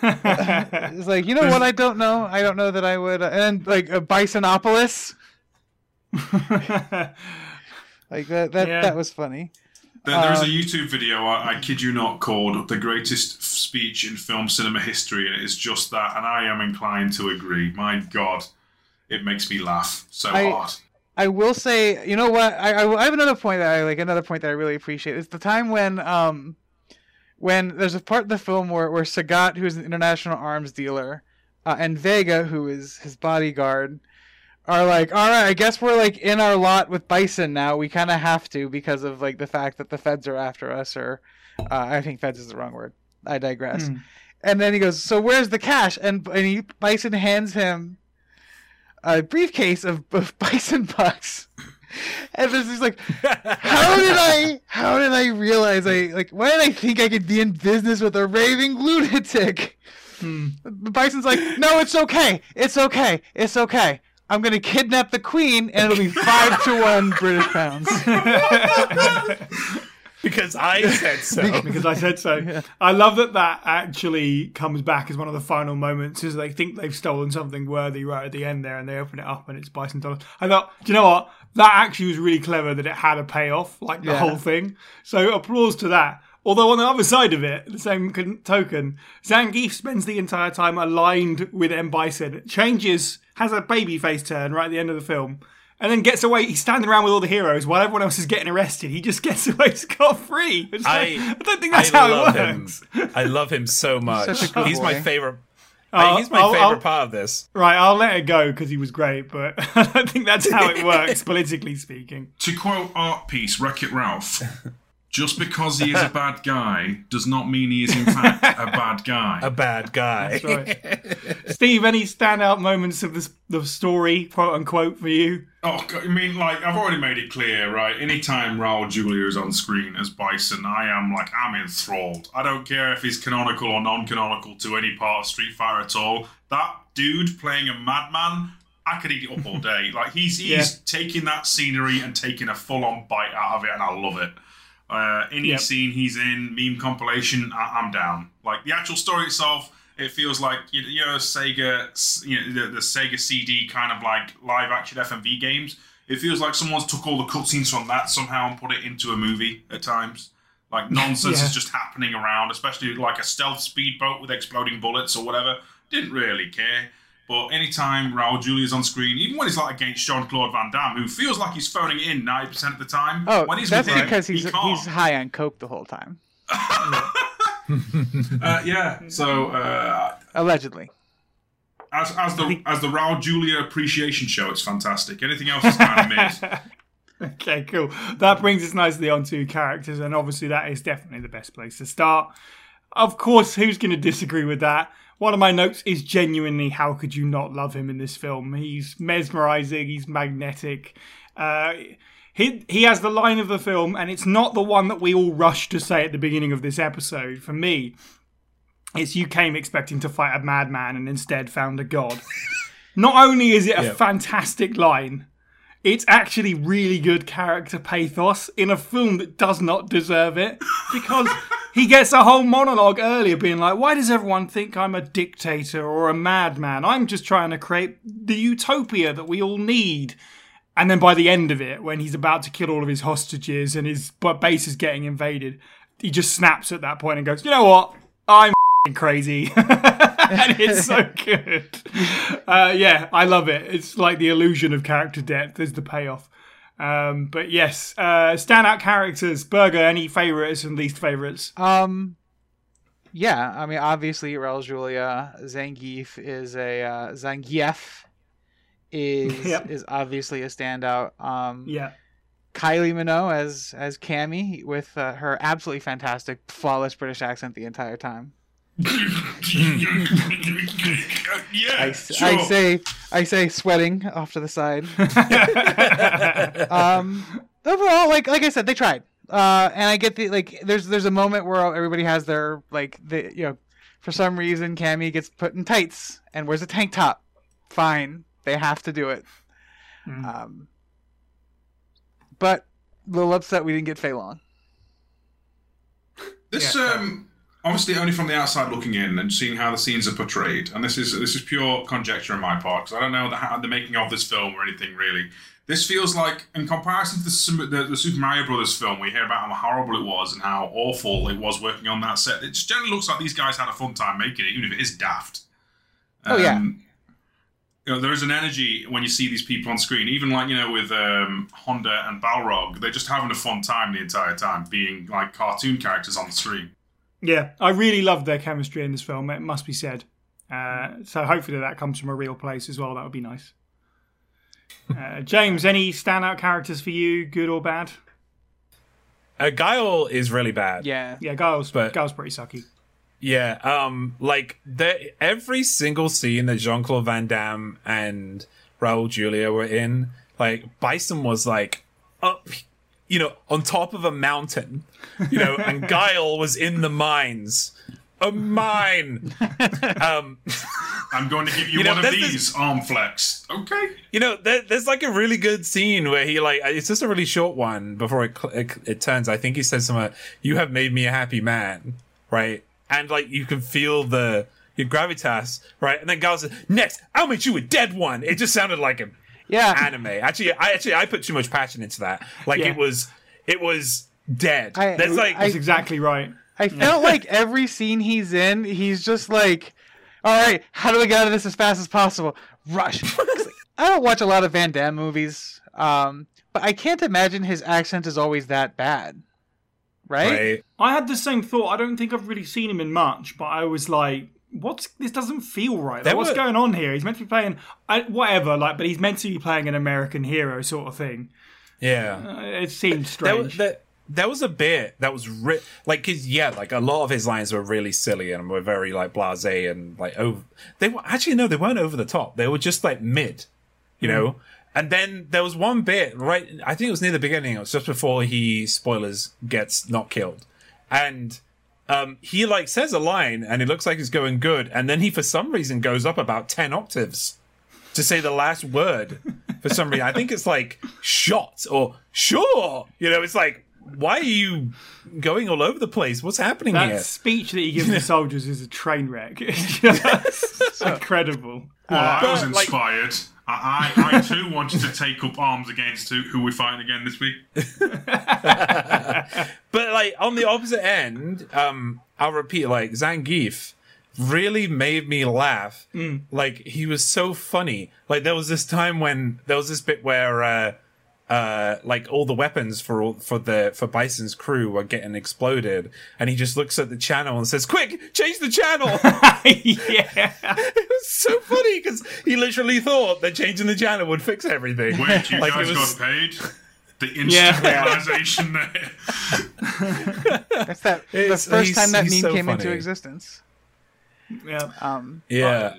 It's like you know what I don't know. I don't know that I would. Uh, and like a Bisonopolis, like that. That Yeah. that was funny. There, there is a Um, YouTube video, I, I kid you not, called "The Greatest Speech in Film Cinema History," and it is just that. And I am inclined to agree. My God, it makes me laugh so I- hard. I will say, you know what? I, I, I have another point that I like. Another point that I really appreciate is the time when um, when there's a part of the film where where Sagat, who is an international arms dealer, uh, and Vega, who is his bodyguard, are like, all right, I guess we're like in our lot with Bison now. We kind of have to because of like the fact that the feds are after us, or uh, I think feds is the wrong word. I digress. Hmm. And then he goes, "So where's the cash?" And and he, Bison hands him a briefcase of, of Bison bucks. And this is like, how did I? How did I realize I like? Why did I think I could be in business with a raving lunatic? Hmm. Bison's like, no, it's okay, it's okay, it's okay. I'm gonna kidnap the queen, and it'll be five to one British pounds. because I said so. because I said so. I love that that actually comes back as one of the final moments, is they think they've stolen something worthy right at the end there, and they open it up and it's Bison dollars. I thought, do you know what? That actually was really clever that it had a payoff, like the Yeah. whole thing. So applause to that. Although on the other side of it, the same token, Zangief spends the entire time aligned with M Bison, changes, has a baby face turn right at the end of the film. And then gets away. He's standing around with all the heroes while everyone else is getting arrested. He just gets away scot free. I- I don't think that's I how love it him. works. I love him so much. Such a good He's my favorite. I'll- he's my I'll- favorite I'll- part of this. Right, I'll let it go because he was great, but I don't think that's how it works, politically speaking. To quote art piece Wreck It Ralph, just because he is a bad guy does not mean he is in fact a bad guy. A bad guy. That's right. Steve, any standout moments of this, the story, quote unquote, for you? Oh, I mean, like I've already made it clear, right? Anytime Raul Julia is on screen as Bison, I am like I'm enthralled. I don't care if he's canonical or non-canonical to any part of Street Fighter at all. That dude playing a madman, I could eat it up all day. Like he's he's Yeah. taking that scenery and taking a full-on bite out of it, and I love it. Uh, any Yep. scene he's in, meme compilation, I- I'm down. Like the actual story itself, it feels like you you know Sega, you know the, the Sega CD kind of like live action FMV games. It feels like someone's took all the cutscenes from that somehow and put it into a movie at times. Like nonsense Yeah. is just happening around, especially like a stealth speedboat with exploding bullets or whatever. Didn't really care. But anytime Raul Julia's on screen, even when he's like against Jean Claude Van Damme, who feels like he's phoning it in ninety percent of the time, Oh, when he's that's with him, because he's he he's high on coke the whole time, Uh, yeah. So uh, allegedly. as as the as the Raul Julia appreciation show, it's fantastic. Anything else is kind of mid. Okay, cool. That brings us nicely onto characters, and obviously that is definitely the best place to start. Of course, who's going to disagree with that? One of my notes is genuinely how could you not love him in this film? He's mesmerizing, he's magnetic. Uh, he, he has the line of the film, and it's not the one that we all rush to say at the beginning of this episode. For me, it's you came expecting to fight a madman and instead found a god. not only is it a Yeah. fantastic line, it's actually really good character pathos in a film that does not deserve it because he gets a whole monologue earlier being like, Why does everyone think I'm a dictator or a madman? I'm just trying to create the utopia that we all need. And then by the end of it, when he's about to kill all of his hostages and his base is getting invaded, he just snaps at that point and goes, You know what? I'm f***ing crazy. and it's so good. Uh, yeah, I love it. It's like the illusion of character depth is the payoff. Um, but yes, uh, standout characters. Berger, any favorites and least favorites? Um, yeah, I mean, obviously, Raul Julia Zangief is a uh, Zangief is Yep. is obviously a standout. Um, Yeah. Kylie Minogue as as Cammy with uh, her absolutely fantastic, flawless British accent the entire time. Yeah, I, s- sure. I say I say sweating off to the side. um, overall, like like I said, they tried. Uh, and I get the like. There's there's a moment where everybody has their like the you know, for some reason Cammy gets put in tights and wears a tank top. Fine, They have to do it. Mm. Um, but a little upset we didn't get Fei Long. This Yeah. um obviously only from the outside looking in and seeing how the scenes are portrayed, and this is this is pure conjecture on my part because I don't know the, how, the making of this film or anything really. This feels like, in comparison to the, the, the Super Mario Brothers film, we hear about how horrible it was and how awful it was working on that set. It just generally looks like these guys had a fun time making it, even if it is daft. Oh, yeah. Um, you know, there is an energy when you see these people on screen, even like you know with um, Honda and Balrog, they're just having a fun time the entire time, being like cartoon characters on the screen. Yeah, I really loved their chemistry in this film. It must be said. Uh, so hopefully that comes from a real place as well. That would be nice. Uh, James, any standout characters for you, good or bad? Uh, Guile is really bad. Yeah. Yeah, Guile's. But- Guile's pretty sucky. Yeah, um, like the every single scene that Jean Claude Van Damme and Raul Julia were in, like Bison was like up, you know, on top of a mountain, you know, and Guile was in the mines, a mine. um, I'm going to give you, You know, one of this these arm flex. Okay. you know, there, there's like a really good scene where he like it's just a really short one before it it, it turns. I think he says something. You have made me a happy man, right? And like you can feel the your gravitas, right? And then Guile says, "Next, I'll make you a dead one." It just sounded like an Yeah. anime. Actually, I actually I put too much passion into that. Like Yeah. it was, it was dead. I- That's like I- That's exactly right. I felt like every scene he's in, he's just like, all right, how do we get out of this as fast as possible? Rush. I don't watch a lot of Van Damme movies, um, but I can't imagine his accent is always that bad. Right? right. I had the same thought. I don't think I've really seen him in much, but I was like, "What's this? Doesn't feel right. Like, There what's were- going on here? He's meant to be playing I, whatever, like, but he's meant to be playing an American hero sort of thing. Yeah. Uh, it seemed There was, strange. there, there was a bit that was ri- like, cause yeah, like a lot of his lines were really silly and were very like blasé and like over. They were actually no, they weren't over the top. They were just like mid, you know. And then there was one bit right. I think it was near the beginning. It was just before he spoilers gets not killed, and um, he like says a line and it looks like it's going good, and then he for some reason goes up about ten octaves to say the last word for some reason. I think it's like shot or sure. You know, it's like why are you going all over the place? What's happening that here? speech that he gives the soldiers is a train wreck. It's incredible. Well, I was but, like- inspired. I, I, I too wanted to take up arms against who, who we're fighting again this week. But like on the opposite end, um, I'll repeat, like Zangief really made me laugh. Like he was so funny. Like there was this time when there was this bit where uh uh like all the weapons for all for the for Bison's crew were getting exploded and he just looks at the channel and says, Quick, change the channel. yeah. it was so funny because he literally thought that changing the channel would fix everything. Wait, you Like, it guys was- got paid? The instant Yeah. realization there. That's that the first time that meme so came into existence. Yeah. Um, Yeah.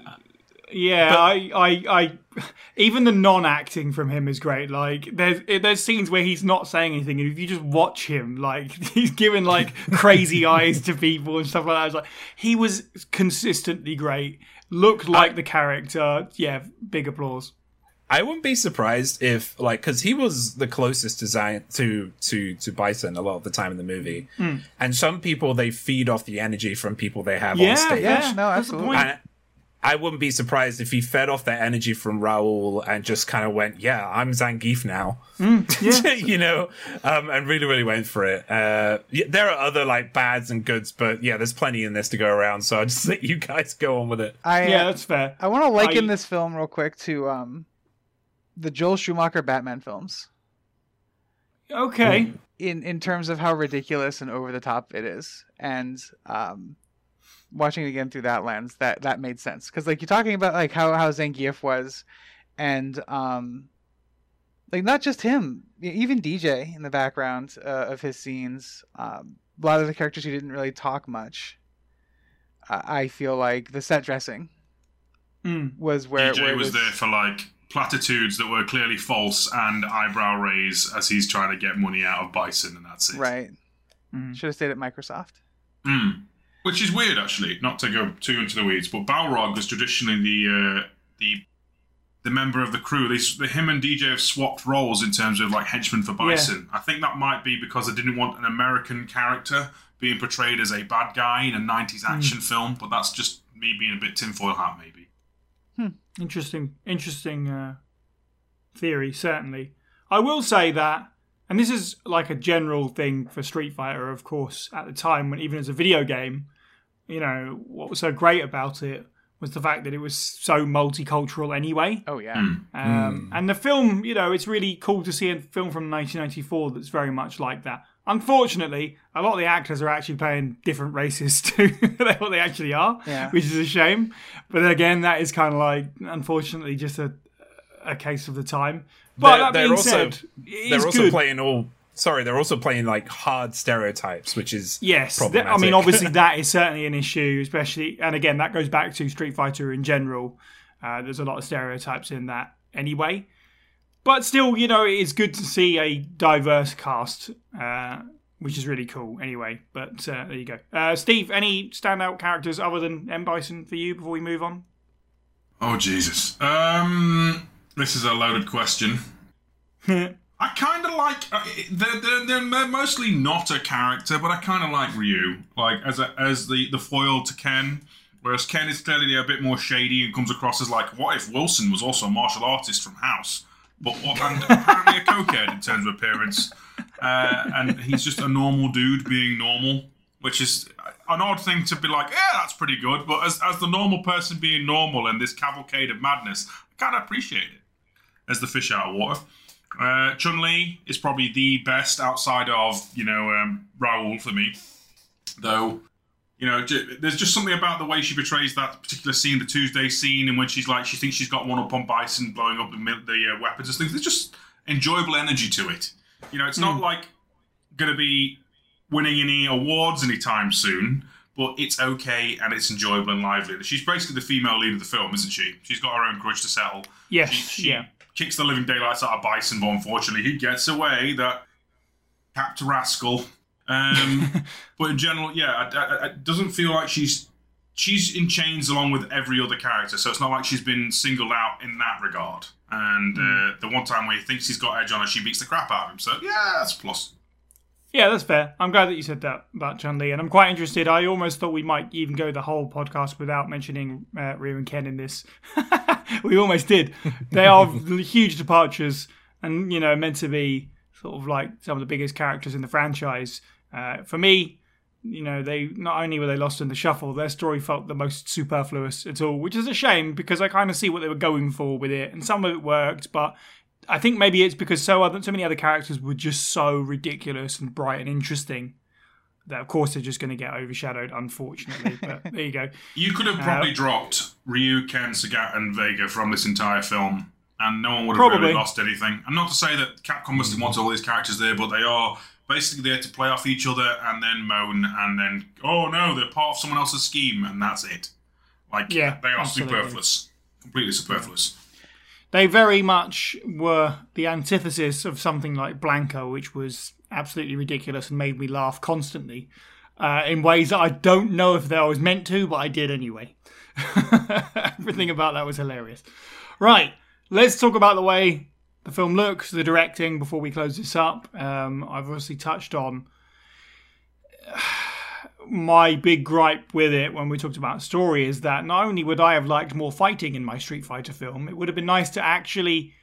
Yeah, I, I, I, even the non-acting from him is great. Like, there's there's scenes where he's not saying anything, and if you just watch him, like he's giving like crazy eyes to people and stuff like that. It's like he was consistently great. Looked like the character. Yeah, big applause. I wouldn't be surprised if, like, because he was the closest to Zion to to to Bison a lot of the time in the movie, hmm. and some people they feed off the energy from people they have Yeah, on stage. yeah, no, that's the absolutely. point. And I wouldn't be surprised if he fed off that energy from Raul and just kind of went, "Yeah, I'm Zangief now," yeah. you know, um, and really, really went for it. Uh, yeah, there are other like bads and goods, but yeah, there's plenty in this to go around. So I just let you guys go on with it. I Yeah, that's fair. I want to liken I- this film real quick to um, the Joel Schumacher Batman films Okay. in in terms of how ridiculous and over the top it is, and um, watching it again through that lens, that that made sense because like you're talking about like how how Zangief was, and um, like not just him, even DJ in the background uh, of his scenes. Um, a lot of the characters who didn't really talk much. I I feel like the set dressing Mm. was where, where DJ was there for like platitudes that were clearly false and eyebrow raise as he's trying to get money out of Bison, and that's it. right. Mm. Should have stayed at Microsoft. Mm. Which is weird, actually. Not to go too into the weeds, but Balrog was traditionally the uh, the the member of the crew. They, the, him and DJ have swapped roles in terms of like henchman for Bison. I think that might be because they didn't want an American character being portrayed as a bad guy in a 90s action film, but that's just me being a bit tinfoil hat, maybe. Interesting, interesting uh, theory. Certainly, I will say that, and this is like a general thing for Street Fighter, of course. At the time, when even as a video game, you know what was so great about it was the fact that it was so multicultural anyway. Oh yeah. Um, And the film, you know, it's really cool to see a film from 1994 that's very much like that. Unfortunately, a lot of the actors are actually playing different races to what they actually are, Yeah. which is a shame. But again, that is kind of like, unfortunately, just a a case of the time. But They're- that they're being also- said, They're is also good. playing all. Sorry, they're also playing like hard stereotypes, which is Yes, th- I mean, obviously that is certainly an issue, especially, and again, that goes back to Street Fighter in general. Uh, there's a lot of stereotypes in that anyway, but still, you know, it's good to see a diverse cast, uh, which is really cool. Anyway, but uh, there you go. Uh, Steve, any standout characters other than M Bison for you before we move on? Oh Jesus. Um, this is a loaded question. I kind of like. Uh, they're, they're, they're mostly not a character, but I kind of like Ryu, like as a, as the the foil to Ken. Whereas Ken is clearly a bit more shady and comes across as like, what if Wilson was also a martial artist from House, but and apparently a cokehead in terms of appearance, uh, and he's just a normal dude being normal, which is an odd thing to be like, yeah, that's pretty good. But as as the normal person being normal in this cavalcade of madness, I kind of appreciate it as the fish out of water. Uh, Chun Li is probably the best outside of you know um, Raul for me, though. You know, j- there's just something about the way she portrays that particular scene, the Tuesday scene, and when she's like, she thinks she's got one up on Bison, blowing up the, the uh, weapons and things. There's just enjoyable energy to it. You know, it's not like going to be winning any awards anytime soon, but it's okay and it's enjoyable and lively. She's basically the female lead of the film, isn't she? She's got her own grudge to settle. Yes, She, she yeah. Kicks the living daylights out of Bison, but unfortunately he gets away. That capped rascal. Um, but in general, yeah, I- I- I- it doesn't feel like she's she's in chains along with every other character. So it's not like she's been singled out in that regard. And uh, the one time where he thinks he's got edge on her, she beats the crap out of him. So yeah, that's a plus. Yeah, that's fair. I'm glad that you said that about Chun Li, and I'm quite interested. I almost thought we might even go the whole podcast without mentioning uh, Ryu and Ken in this. we almost did. They are huge departures, and you know, meant to be sort of like some of the biggest characters in the franchise. Uh, for me, you know, they not only were they lost in the shuffle, their story felt the most superfluous at all, which is a shame because I kind of see what they were going for with it, and some of it worked, but I think maybe it's because so other so many other characters were just so ridiculous and bright and interesting that of course they're just going to get overshadowed, unfortunately. But there you go. You could have probably uh, dropped Ryu, Ken, Sagat, and Vega from this entire film, and no one would have Probably. really lost anything. And not to say that Capcom must have wanted all these characters there, but they are basically there to play off each other and then moan and then, oh no, they're part of someone else's scheme, and that's it. Like, Yeah, they are absolutely. superfluous. Completely superfluous. They very much were the antithesis of something like Blanka, which was absolutely ridiculous and made me laugh constantly uh, in ways that I don't know if that was meant to, but I did anyway. Everything about that was hilarious. Right, let's talk about the way the film looks, the directing, before we close this up. Um, I've obviously touched on my big gripe with it when we talked about story is that not only would I have liked more fighting in my Street Fighter film, it would have been nice to actually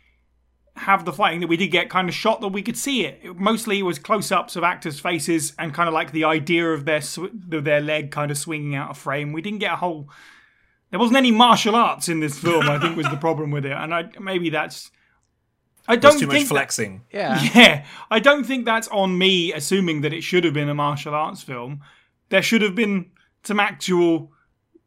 have the fighting that we did get kind of shot that we could see it. it mostly it was close-ups of actors' faces and kind of like the idea of their sw- their leg kind of swinging out of frame. We didn't get a whole. There wasn't any martial arts in this film. I think was the problem with it, and I maybe that's. I don't There's too much think that- flexing. Yeah. yeah, I don't think that's on me assuming that it should have been a martial arts film. There should have been some actual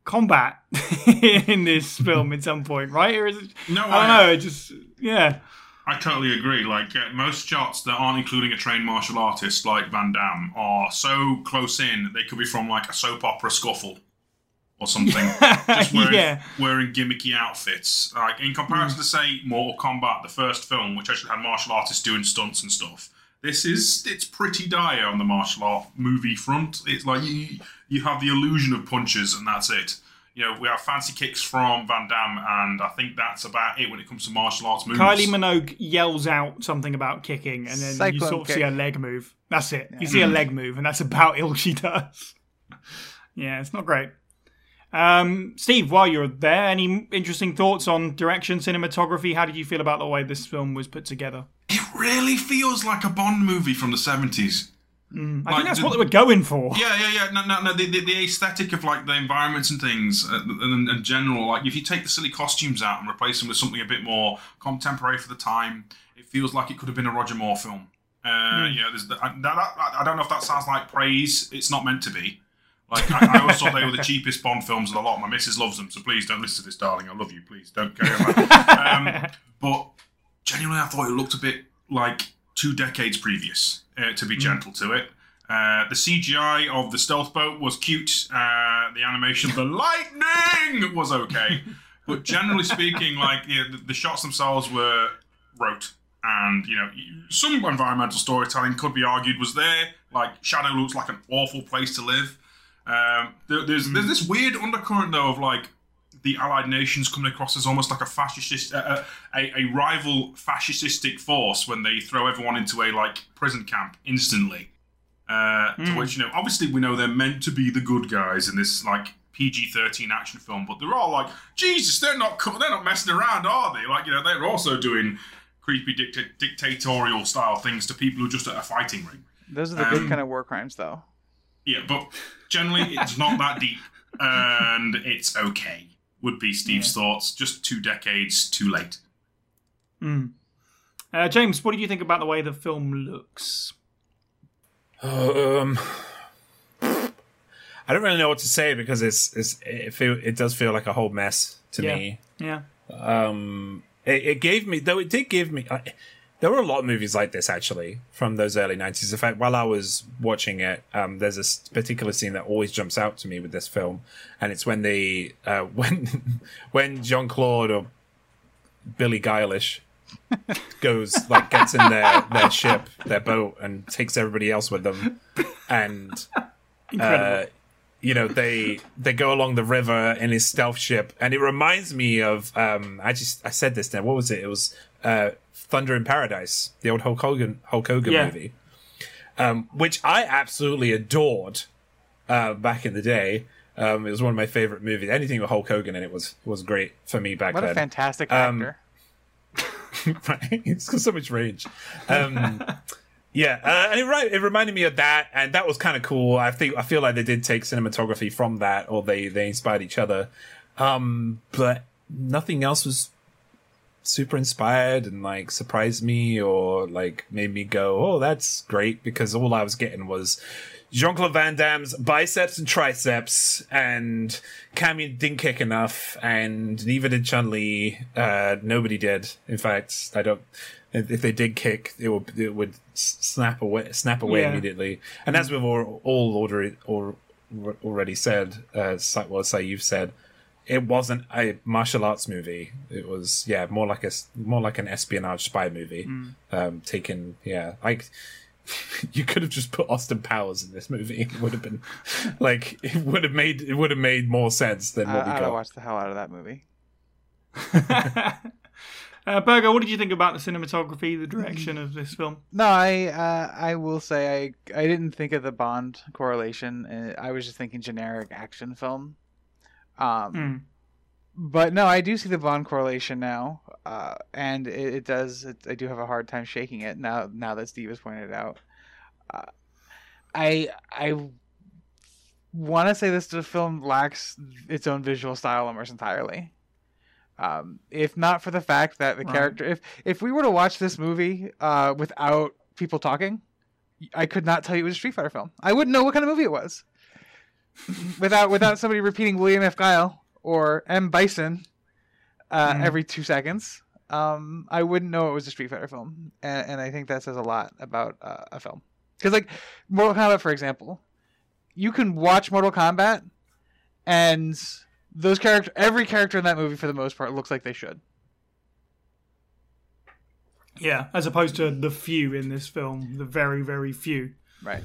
combat in this film at some point, right? Or is it, No, I don't know. It just yeah, I totally agree. Like uh, most shots that aren't including a trained martial artist like Van Damme are so close in they could be from like a soap opera scuffle or something. Just wearing, Yeah. wearing gimmicky outfits. Like in comparison to say Mortal Kombat, the first film, which actually had martial artists doing stunts and stuff. This is it's pretty dire on the martial art movie front. It's like you you have the illusion of punches and that's it. You know, we have fancy kicks from Van Damme, and I think that's about it when it comes to martial arts moves. Kylie Minogue yells out something about kicking, and then you sort of kick. see a leg move. That's it. You see a Hmm. leg move, and that's about all she does. yeah, it's not great. Um, Steve, while you're there, any interesting thoughts on direction, cinematography? How did you feel about the way this film was put together? It really feels like a Bond movie from the 70s. I think Like that's the- what they were going for. Yeah, yeah, yeah. No, no, no. The, the, the aesthetic of like the environments and things, uh, and, and general. Like if you take the silly costumes out and replace them with something a bit more contemporary for the time, it feels like it could have been a Roger Moore film. Uh, You know, there's the, I, that, that, I don't know if that sounds like praise. It's not meant to be. Like I, I always thought they were the cheapest Bond films of the lot. My missus loves them, so please don't listen to this, darling. I love you. Please don't carry on. um, but genuinely, I thought it looked a bit like two decades previous. Uh, to be gentle to it. Uh, the CGI of the stealth boat was cute. Uh, the animation, of the lightning, was okay. but generally speaking, like you know, the, the shots themselves were rote. And you know, some environmental storytelling could be argued was there. Like Shadaloo looks like an awful place to live. Um, there, there's there's this weird undercurrent though of like the Allied nations coming across as almost like a fascist, uh, a, a rival fascistic force when they throw everyone into a like prison camp instantly. Uh, To which you know, obviously we know they're meant to be the good guys in this like PG-13 action film, but they're all like, Jesus, they're not co- they're not messing around, are they? Like you know, they're also doing creepy dicta- dictatorial style things to people who are just at a fighting ring. Those are the good Um, kind of war crimes, though. Yeah, but generally it's not that deep, and it's okay. Would be Steve's thoughts. Just two decades too late. Uh, James, what did you think about the way the film looks? Um, I don't really know what to say because it's, it's it feel it does feel like a whole mess to Yeah. me. Yeah. Um, it, it gave me though it did give me. I, there were a lot of movies like this actually from those early nineties. In fact, while I was watching it, um, there's a particular scene that always jumps out to me with this film, and it's when they uh, when when Jean Claude or Billy Guilish goes like gets in their their ship, their boat, and takes everybody else with them, and uh, you know they they go along the river in his stealth ship, and it reminds me of um, I just I said this now. What was it? It was uh, Thunder in Paradise, the old Hulk Hogan Hulk Hogan Yeah. movie, um, which I absolutely adored uh, back in the day. Um, it was one of my favorite movies. Anything with Hulk Hogan in it was was great for me back What then. a fantastic Um, actor. right? It's got so much range. Um, yeah, uh, and it, right, it reminded me of that, and that was kind of cool. I think I feel like they did take cinematography from that, or they they inspired each other. Um, but nothing else was super inspired and like surprised me or like made me go, "Oh, that's great," because all I was getting was. Jean Claude Van Damme's biceps and triceps, and Cammy didn't kick enough, and neither did Chun Li. Uh, nobody did. In fact, I don't. If they did kick, it would it would snap away, snap away Yeah. immediately. And as we've all, all already or, already said, uh, well, say you've said, it wasn't a martial arts movie. It was yeah, more like a more like an espionage spy movie. Um, taken yeah, like you could have just put Austin Powers in this movie. It would have been like it would have made it would have made more sense than what we I, I'd got. watch the hell out of that movie. uh, Berger, what did you think about the cinematography, the direction of this film? No, I uh, I will say I I didn't think of the Bond correlation. Uh, I was just thinking generic action film. Um, Hmm. but no, I do see the Bond correlation now, uh, and it, it does. It, I do have a hard time shaking it now. Now that Steve has pointed it out, uh, I I want to say this the film lacks its own visual style almost entirely. Um, if not for the fact that the Right. character, if if we were to watch this movie uh, without people talking, I could not tell you it was a Street Fighter film. I wouldn't know what kind of movie it was without without somebody repeating William F. Guile or M. Bison uh, Mhm. every two seconds. Um, I wouldn't know it was a Street Fighter film, and, and I think that says a lot about uh, a film. Because like Mortal Kombat, for example, you can watch Mortal Kombat, and those character, every character in that movie, for the most part, looks like they should. Yeah, as opposed to the few in this film, the very, very few. Right.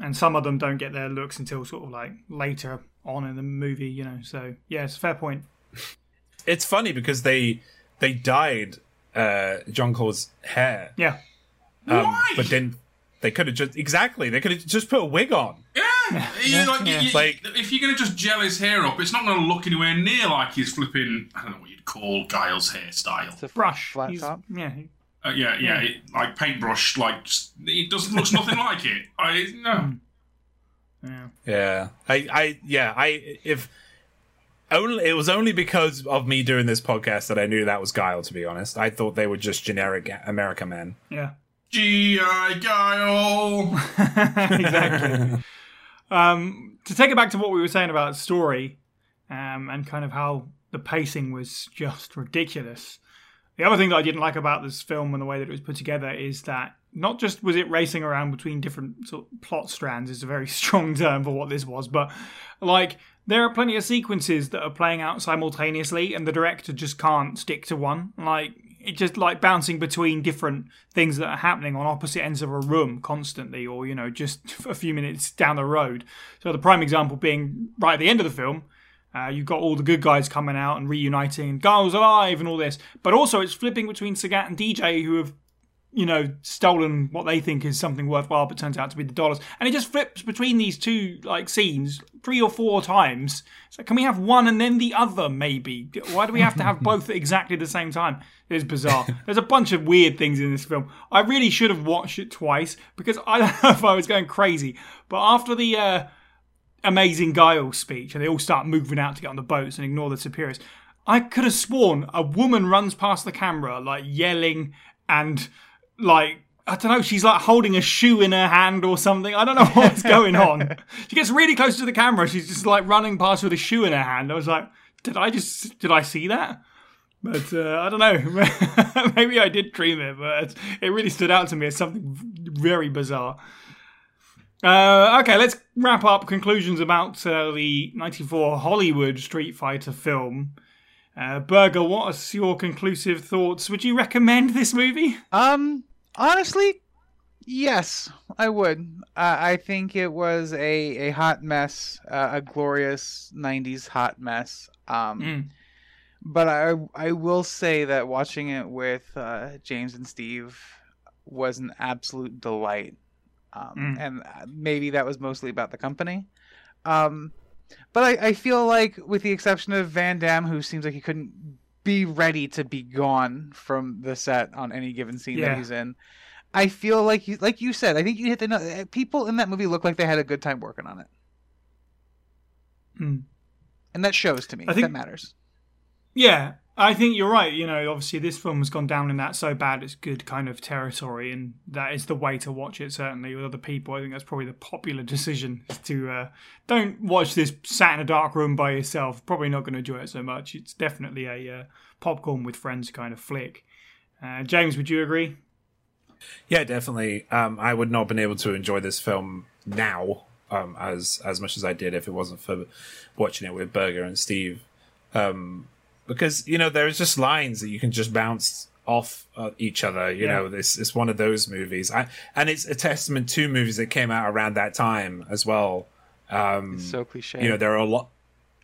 And some of them don't get their looks until sort of like later on in the movie. You know, so yeah, it's a fair point. It's funny because they they dyed uh, Jean Claude's hair, Yeah, um, Why? but then they could have just exactly they could have just put a wig on. Yeah, you- like, yeah. you- Like- if you're going to just gel his hair up, it's not going to look anywhere near like his flipping. I don't know what you'd call Guile's hairstyle. It's a brush, flat top. Yeah, he- Uh, yeah, yeah, It, like paintbrush. Like it doesn't looks nothing like it. I no. yeah. Yeah, I, I, yeah, I if only it was only because of me doing this podcast that I knew that was Guile. To be honest, I thought they were just generic America men. yeah. G.I. Guile. exactly. um, to take it back to what we were saying about story um, and kind of how the pacing was just ridiculous. The other thing that I didn't like about this film and the way that it was put together is that not just was it racing around between different sort of plot strands is a very strong term for what this was, but like there are plenty of sequences that are playing out simultaneously and the director just can't stick to one. Like it just like bouncing between different things that are happening on opposite ends of a room constantly or you know just a few minutes down the road. So the prime example being right at the end of the film uh, you've got all the good guys coming out and reuniting, and Guile's alive and all this. But also, it's flipping between Sagat and DJ, who have, you know, stolen what they think is something worthwhile, but turns out to be the dollars. And it just flips between these two like scenes three or four times. So can we have one and then the other? Maybe. Why do we have to have both at exactly the same time? It's bizarre. There's a bunch of weird things in this film. I really should have watched it twice because I don't know if I was going crazy. But after the. Uh, amazing Guile speech, and they all start moving out to get on the boats and ignore the superiors. I could have sworn a woman runs past the camera, like yelling and like I don't know. She's like holding a shoe in her hand or something. I don't know what's going on. She gets really close to the camera. She's just like running past with a shoe in her hand. I was like, did I just did I see that? But uh, I don't know. Maybe I did dream it, but it really stood out to me as something very bizarre. Uh, okay, let's wrap up conclusions about uh, the 94 Hollywood Street Fighter film. Uh, Berger, what are your conclusive thoughts? Would you recommend this movie? Um, honestly, yes, I would. Uh, I think it was a, a hot mess, uh, a glorious '90s hot mess. Um, Mm. but I I will say that watching it with uh, James and Steve was an absolute delight. Um, Mm. And uh, maybe that was mostly about the company. Um, but I, I feel like, with the exception of Van Damme, who seems like he couldn't be ready to be gone from the set on any given scene Yeah. that he's in, I feel like, he, like you said, I think you hit the note. People in that movie look like they had a good time working on it, Mm. and that shows to me. I think- that matters. Yeah, I think you're right. You know, obviously this film has gone down in that so bad it's good kind of territory, and that is the way to watch it. Certainly with other people, I think that's probably the popular decision is to uh, don't watch this sat in a dark room by yourself. Probably not going to enjoy it so much. It's definitely a uh, popcorn with friends kind of flick. Uh, James, would you agree? Yeah, definitely. Um, I would not have been able to enjoy this film now um, as as much as I did if it wasn't for watching it with Berger and Steve. Um, because you know there's just lines that you can just bounce off uh, each other. You Yeah. know, this it's one of those movies, I, and it's a testament to movies that came out around that time as well. Um, It's so cliche. you know there are a lot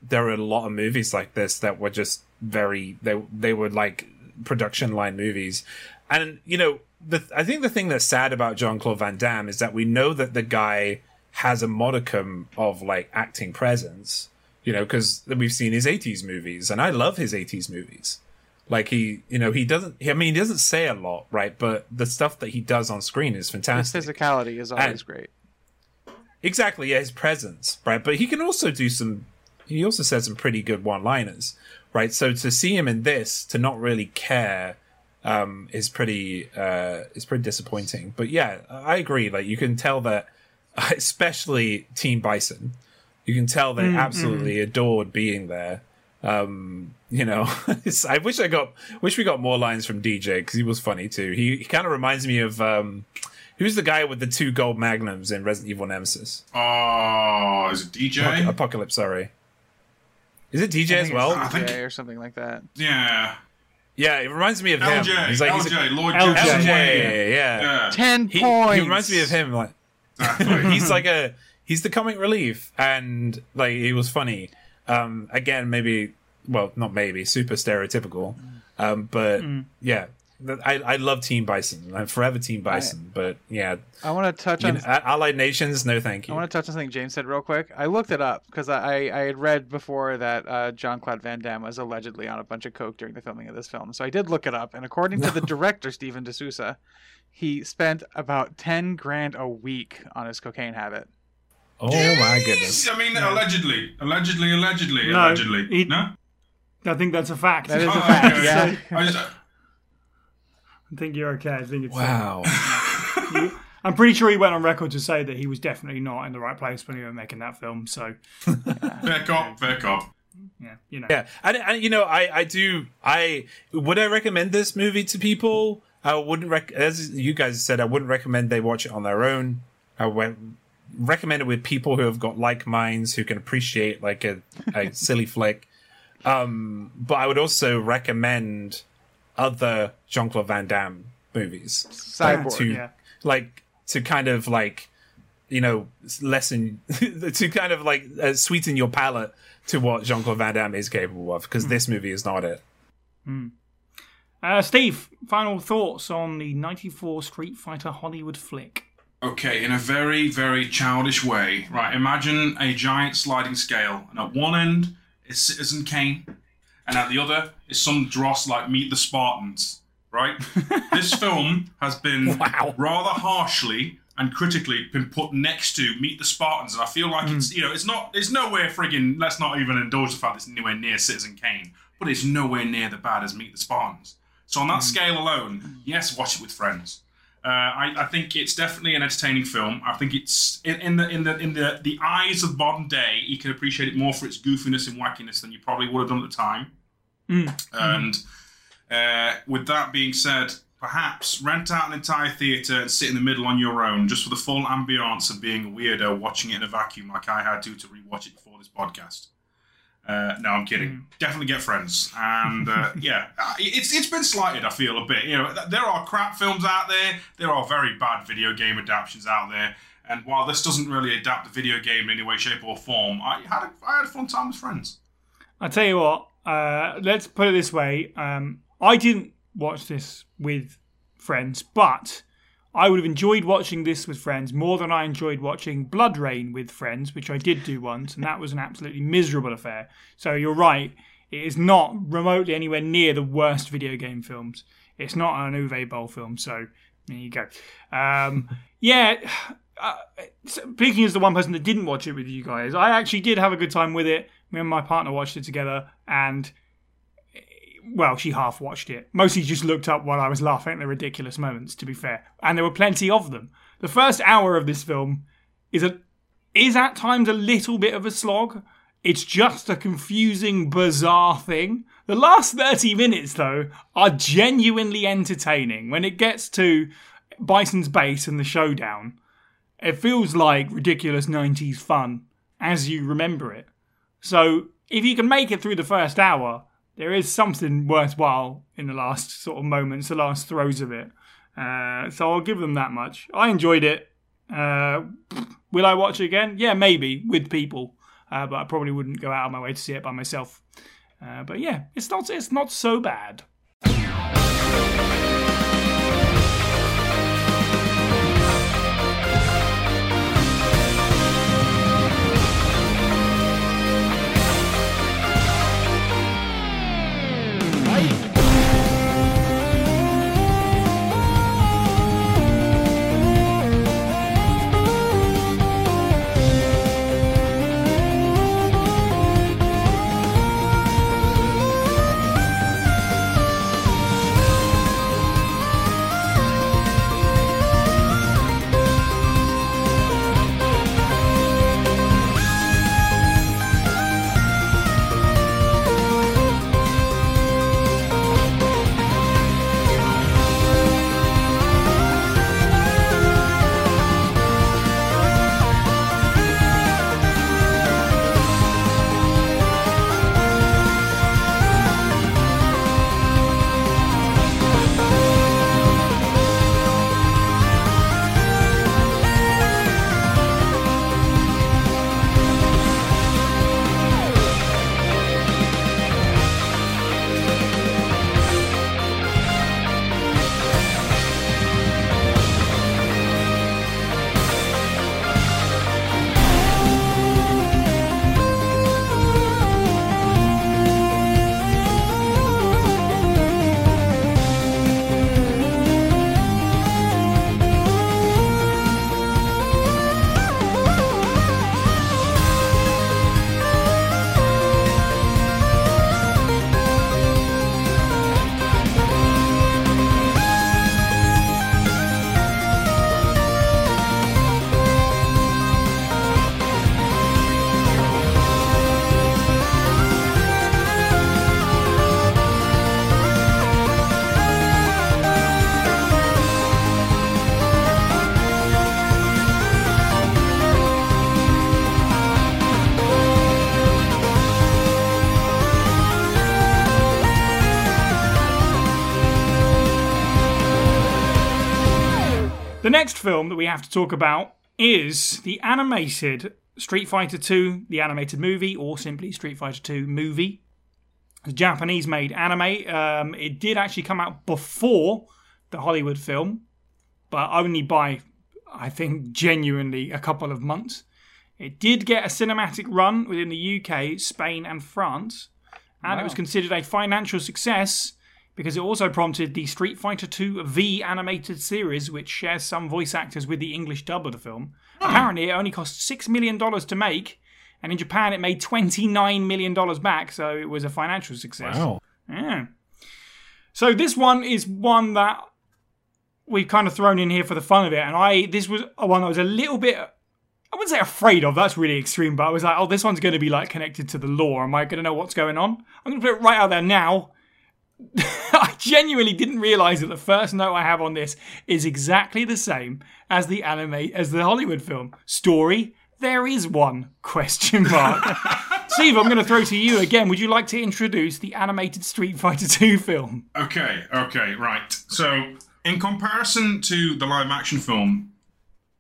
there are a lot of movies like this that were just very they they were like production line movies and you know the i think the thing that's sad about jean-claude van damme is that we know that the guy has a modicum of like acting presence you know because we've seen his 80s movies and i love his 80s movies like he you know he doesn't i mean he doesn't say a lot right but the stuff that he does on screen is His fantastic physicality is always And- great. Exactly, yeah, his presence, right? But he can also do some. He also says some pretty good one-liners, right? So to see him in this, to not really care, um, is pretty uh, is pretty disappointing. But yeah, I agree. Like you can tell that, especially Team Bison, you can tell they absolutely adored being there. Um, you know, I wish I got wish we got more lines from DJ because he was funny too. He, he kind of reminds me of um, who's the guy with the two gold magnums in Resident Evil Nemesis. Oh, is it DJ? Apocalypse, sorry. Is it DJ I as well? it's I think- DJ or something like that. Yeah. Yeah, it reminds me of him. He's like he's LJ. a, LJ. LJ, Wayne. yeah. Yeah. Ten He, points. he reminds me of him. Like he's like a he's the comic relief, and like he was funny. Um, again, maybe well, not maybe super stereotypical, um, but yeah, I I love Team Bison. I'm forever Team Bison, but yeah, I want to touch on. know, Allied Nations, no thank you. I want to touch on something James said real quick. I looked it up because I, I had read before that uh, Jean Claude Van Damme was allegedly on a bunch of coke during the filming of this film. So I did look it up, and according to the director Steven de Souza, he spent about ten grand a week on his cocaine habit. Oh my goodness! I mean, allegedly, allegedly, allegedly, No, allegedly. he- no. I think that's a fact. That is oh, a Oh, fact. okay. Yeah. I just, uh, I think you're okay. I think it's Wow. I'm pretty sure he went on record to say that he was definitely not in the right place when he was making that film. So fair cop, fair cop. yeah, you know. Yeah, and, and you know, I I do I would I recommend this movie to people? I wouldn't rec- as you guys said, I wouldn't recommend they watch it on their own. I went recommend it with people who have got like minds who can appreciate like a, a silly flick. Um, but I would also recommend other Jean Claude Van Damme movies Cyborg. to Yeah. like to kind of like you know lessen to kind of like uh, sweeten your palate to what Jean Claude Van Damme is capable of because this movie is not it. Uh, Steve, final thoughts on the '94 Street Fighter Hollywood flick? Okay, in a very, very childish way, right? Imagine a giant sliding scale, and at one end is Citizen Kane, and at the other is some dross like Meet the Spartans, right? this film has been Wow. rather harshly and critically been put next to Meet the Spartans, and I feel like it's hmm. you know it's not it's nowhere frigging, let's not even indulge the fact it's nowhere near Citizen Kane, but it's nowhere near the bad as Meet the Spartans. So on that hmm. scale alone, yes, watch it with friends. Uh, I, I think it's definitely an entertaining film. I think it's in, in the in the in the the eyes of modern day, you can appreciate it more for its goofiness and wackiness than you probably would have done at the time. And uh, with that being said, perhaps rent out an entire theatre and sit in the middle on your own, just for the full ambiance of being a weirdo watching it in a vacuum, like I had to to rewatch it before this podcast. Uh, no, I'm kidding. Definitely get friends, and uh, yeah, it's it's been slighted. I feel a bit. You know, there are crap films out there. There are very bad video game adaptations out there. And while this doesn't really adapt the video game in any way, shape, or form, I had a, I had a fun time with friends. I tell you what. Uh, let's put it this way. Um, I didn't watch this with friends, but I would have enjoyed watching this with friends more than I enjoyed watching BloodRayne with friends, which I did do once, and that was an absolutely miserable affair. So you're right. It is not remotely anywhere near the worst video game films. It's not an Uwe Boll film, so there you go. Um, yeah, uh, speaking as the one person that didn't watch it with you guys, I actually did have a good time with it. Me and my partner watched it together, and well, she half watched it. Mostly just looked up while I was laughing at the ridiculous moments, to be fair. And there were plenty of them. The first hour of this film is a is at times a little bit of a slog. It's just a confusing, bizarre thing. The last 30 minutes, though, are genuinely entertaining. When it gets to Bison's base and the showdown, it feels like ridiculous 90s fun as you remember it. So if you can make it through the first hour, there is something worthwhile in the last sort of moments, the last throws of it. Uh, so I'll give them that much. I enjoyed it. Uh, will I watch it again? Yeah, maybe with people, uh, but I probably wouldn't go out of my way to see it by myself. Uh, but yeah, it's not it's not so bad. The next film that we have to talk about is the animated Street Fighter 2, the animated movie, or simply Street Fighter 2 movie. It's Japanese made anime. Um, it did actually come out before the Hollywood film, but only by, I think, genuinely a couple of months. It did get a cinematic run within the UK, Spain, and France, and it was considered a financial success because it also prompted the Street Fighter II V animated series, which shares some voice actors with the English dub of the film. Hmm. Apparently, it only cost $6 million to make, and in Japan, it made $29 million back, so it was a financial success. Wow. Yeah. So this one is one that we've kind of thrown in here for the fun of it, and I this was a one I was a little bit. I wouldn't say afraid of. That's really extreme, but I was like, "Oh, this one's going to be like connected to the lore. Am I going to know what's going on?" I'm going to put it right out there now. I genuinely didn't realize that the first note I have on this is exactly the same as the anime as the Hollywood film story. There is one question mark. Steve, I'm going to throw to you again. Would you like to introduce the animated Street Fighter 2 film? Okay, okay, right. So, in comparison to the live action film,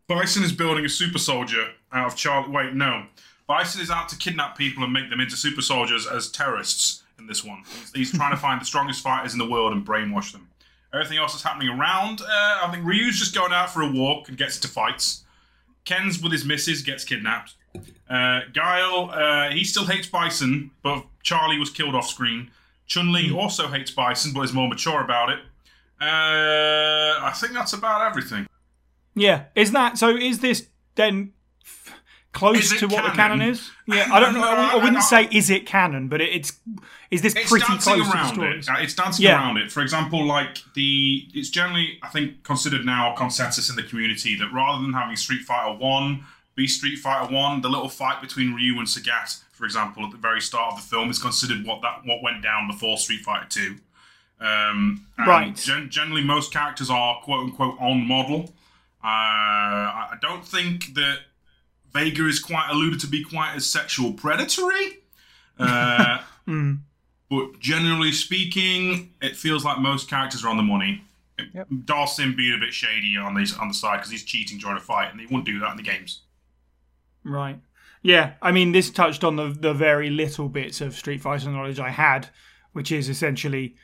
Bison is building a super soldier out of Charlie. Wait, no. Bison is out to kidnap people and make them into super soldiers as terrorists in this one. He's, he's trying to find the strongest fighters in the world and brainwash them. Everything else that's happening around, uh, I think Ryu's just going out for a walk and gets into fights. Ken's with his missus gets kidnapped. Uh, Guile, uh, he still hates Bison, but Charlie was killed off screen. Chun Li also hates Bison, but is more mature about it. Uh, I think that's about everything. Yeah, is that so? Is this then close to what the canon? canon is? Yeah, I don't know. I, I wouldn't say is it canon, but it, it's is this It's pretty close to the stories? it. Uh, It's dancing Yeah. around it. For example, like the, it's generally I think considered now a consensus in the community that rather than having Street Fighter One be Street Fighter One, the little fight between Ryu and Sagat, for example, at the very start of the film, is considered what that what went down before Street Fighter Two. Um, and Right. Gen- generally, most characters are quote unquote on model. Uh, I don't think that Vega is quite alluded to be quite as sexual predatory. Uh, but generally speaking, it feels like most characters are on the money. Yep. Dawson being a bit shady on the on the side because he's cheating during a fight, and he wouldn't do that in the games. Right. Yeah, I mean, this touched on the the very little bits of Street Fighter knowledge I had, which is essentially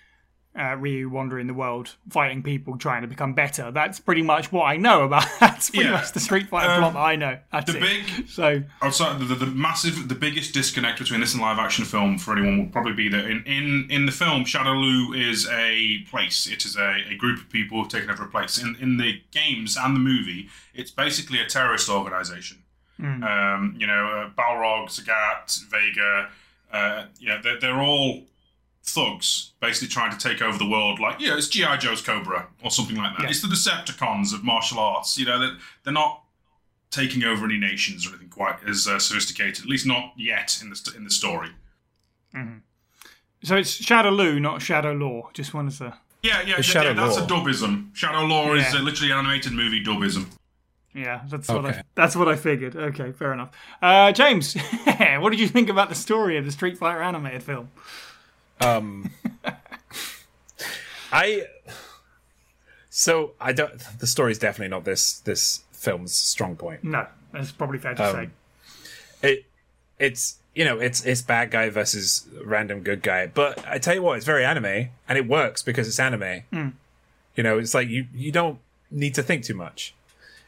uh, Ryu wandering the world, fighting people, trying to become better. That's pretty much what I know about. That's pretty Yeah. much the Street Fighter Um, plot that I know. That's The it. big So outside the, the, the massive the biggest disconnect between this and live action film for anyone would probably be that in, in, in the film Shadaloo is a place it is a, a group of people taking over a place in, in the games and the movie it's basically a terrorist organization um, you know uh, Balrog Sagat Vega uh, you know they're, they're all thugs basically trying to take over the world like yeah it's G.I. Joe's Cobra or something like that Yeah. it's the Decepticons of martial arts you know they're, they're not taking over any nations or anything quite as uh, sophisticated. At least not yet in the in the story. so it's Shadow Lu, not Shadow Law. Just wanted to. Yeah, yeah, yeah, Shadow yeah that's a dubism. Shadow Law is Yeah. uh, literally an animated movie dubism. Yeah, that's what I. That's what I figured. Okay, fair enough. Uh, James, what did you think about the story of the Street Fighter animated film? Um, I so I don't. The story's definitely not this this film's strong point. No, it's probably fair to Um, say. It it's you know it's it's bad guy versus random good guy. But I tell you what, it's very anime and it works because it's anime. You know, it's like you you don't need to think too much.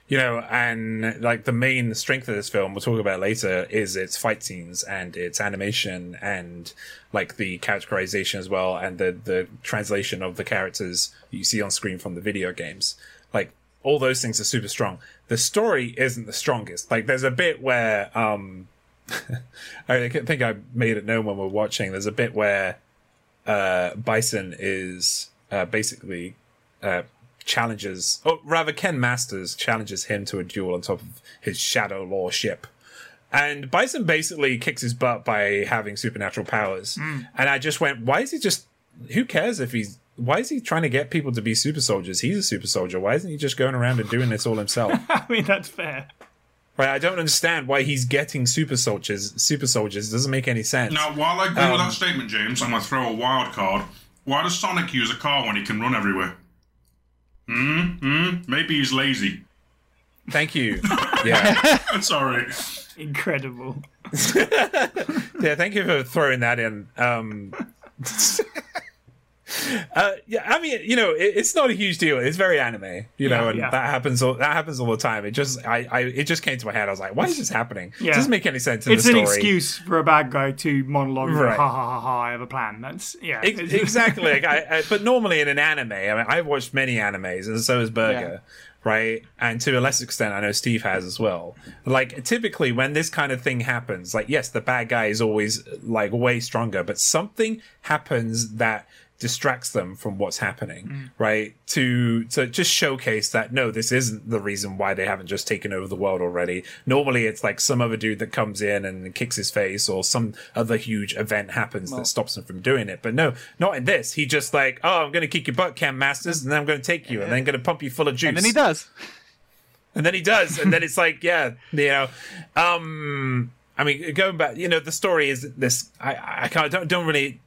You know, and like the main strength of this film, we'll talk about later, is its fight scenes and its animation and like the characterization as well, and the the translation of the characters you see on screen from the video games. Like all those things are super strong. The story isn't the strongest. Like there's a bit where um I think I made it known when we we're watching. There's a bit where uh, Bison is uh, basically uh, challenges, or rather, Ken Masters challenges him to a duel on top of his Shadow Law ship. And Bison basically kicks his butt by having supernatural powers. And I just went, why is he just, who cares if he's, why is he trying to get people to be super soldiers? He's a super soldier. Why isn't he just going around and doing this all himself? I mean, that's fair. Right, I don't understand why he's getting super soldiers. Super soldiers It doesn't make any sense. Now, while I agree with Um, that statement, James, I'm going to throw a wild card. Why does Sonic use a car when he can run everywhere? Hmm? Hmm? Maybe he's lazy. Thank you. Yeah. I'm sorry. Incredible. yeah, thank you for throwing that in. Um, uh, yeah, I mean, you know, it, it's not a huge deal. It's very anime, you know, Yeah, and yeah. that happens. All, that happens all the time. It just, I, I, it just came to my head. I was like, why is this happening? Yeah. It doesn't make any sense in It's the an excuse for a bad guy to monologue. Right. Ha ha ha ha! I have a plan. That's yeah. It's- exactly. Like I, I, but normally in an anime, I mean, I've watched many animes, and so has Berger, right? And to a lesser extent, I know Steve has as well. Like typically, when this kind of thing happens, like yes, the bad guy is always like way stronger, but something happens that distracts them from what's happening, right? To to just showcase that no, this isn't the reason why they haven't just taken over the world already. Normally, it's like some other dude that comes in and kicks his face, or some other huge event happens that stops him from doing it. But no, not in this. He just like, oh, I'm going to kick your butt, Ken Masters, and then I'm going to take you, and then I'm going to pump you full of juice. and then he does. And then he does, and then it's like, yeah, you know, um, I mean, going back, you know, the story is this. I, I can't, don't, don't really,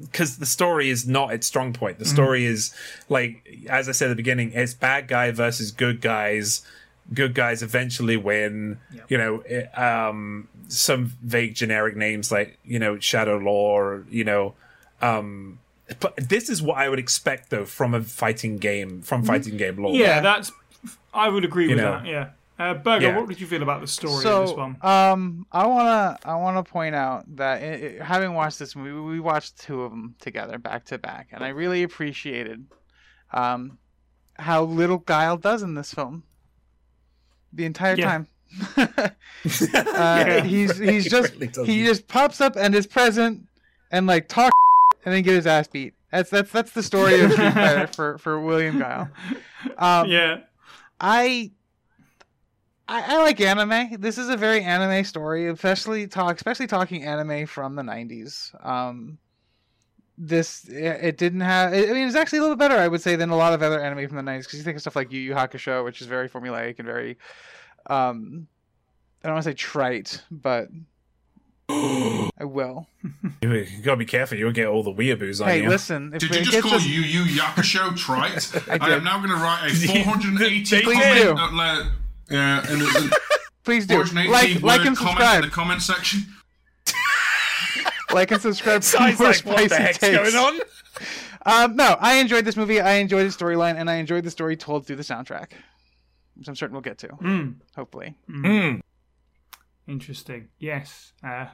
because the story is not its strong point. The story is like, as I said at the beginning, it's bad guy versus good guys. Good guys eventually win. You know, it, um, some vague generic names like you know Shadow Law, or, you know, um, but this is what I would expect though from a fighting game, from fighting game law. yeah, that's. I would agree with know. that. Yeah. Uh, Berger, Yeah. what did you feel about the story of so this one? um i want to i want to point out that i i having watched this movie we watched two of them together back to back and i really appreciated um how little guile does in this film the entire Yeah. time uh, he's he's He just really he just pops up and is present and like talk and then get his ass beat that's that's that's the story of Street Fighter for for william guile um yeah. I, I I like anime. This is a very anime story, especially talk, especially talking anime from the '90s. Um, this it, it didn't have. I mean, it's actually a little bit better, I would say, than a lot of other anime from the '90s. Because you think of stuff like Yu Yu Hakusho, which is very formulaic and very, um, I don't want to say trite, but I will. You gotta be careful. You'll get all the weeaboos on Hey, you. listen. If Did it you just call us- Yu Yu Hakusho trite? I, did. am now going to write a 480 do. comment. Uh, yeah, and a- Please do 480 like, like, and comment in the comment section. Like and subscribe. for Sounds more like what the spicy heck's takes. going on? Um, no, I enjoyed this movie. I enjoyed the storyline, and I enjoyed the story told through the soundtrack, which I'm certain we'll get to. Mm. Hopefully, Mm. Interesting. Yes. Uh,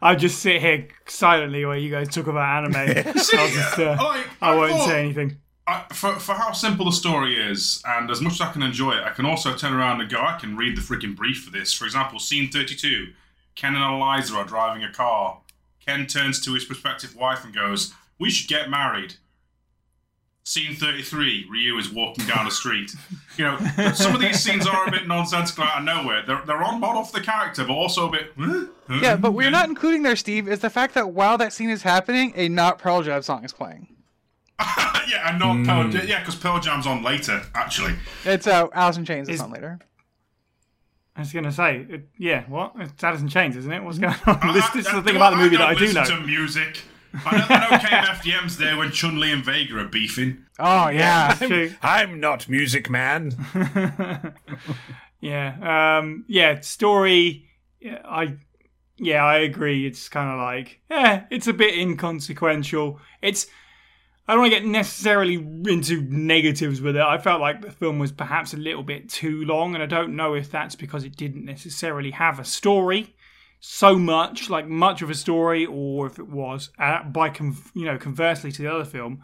I'll just sit here silently while you guys talk about anime. I'll just, uh, like, I won't thought- say anything. I, for, for how simple the story is, and as much as I can enjoy it, I can also turn around and go, I can read the freaking brief for this. For example, scene 32 Ken and Eliza are driving a car. Ken turns to his prospective wife and goes, We should get married. Scene 33 Ryu is walking down the street. You know, some of these scenes are a bit nonsensical out of nowhere. They're, they're on model for the character, but also a bit. huh? Huh? yeah, but we're not including there, Steve, is the fact that while that scene is happening, a not Pearl Jam song is playing. yeah, and not Pearl Jam. Yeah, because Pearl Jam's on later, actually. It's uh, Alice in Chains. Is- on later. I was going to say, it, yeah, what? It's Addison Chains, isn't it? What's going on? this, I- this is I- the thing about the movie that I don't know. to music. I know, I know KMFDM's there when Chun Li and Vega are beefing. Oh yeah, True. I'm not music man. Yeah. Um, yeah. Story. Yeah, I. Yeah, I agree. It's kind of like, yeah, it's a bit inconsequential. It's. I don't want to get necessarily into negatives with it. I felt like the film was perhaps a little bit too long, and I don't know if that's because it didn't necessarily have a story so much, like much of a story, or if it was uh, by con- you know conversely to the other film,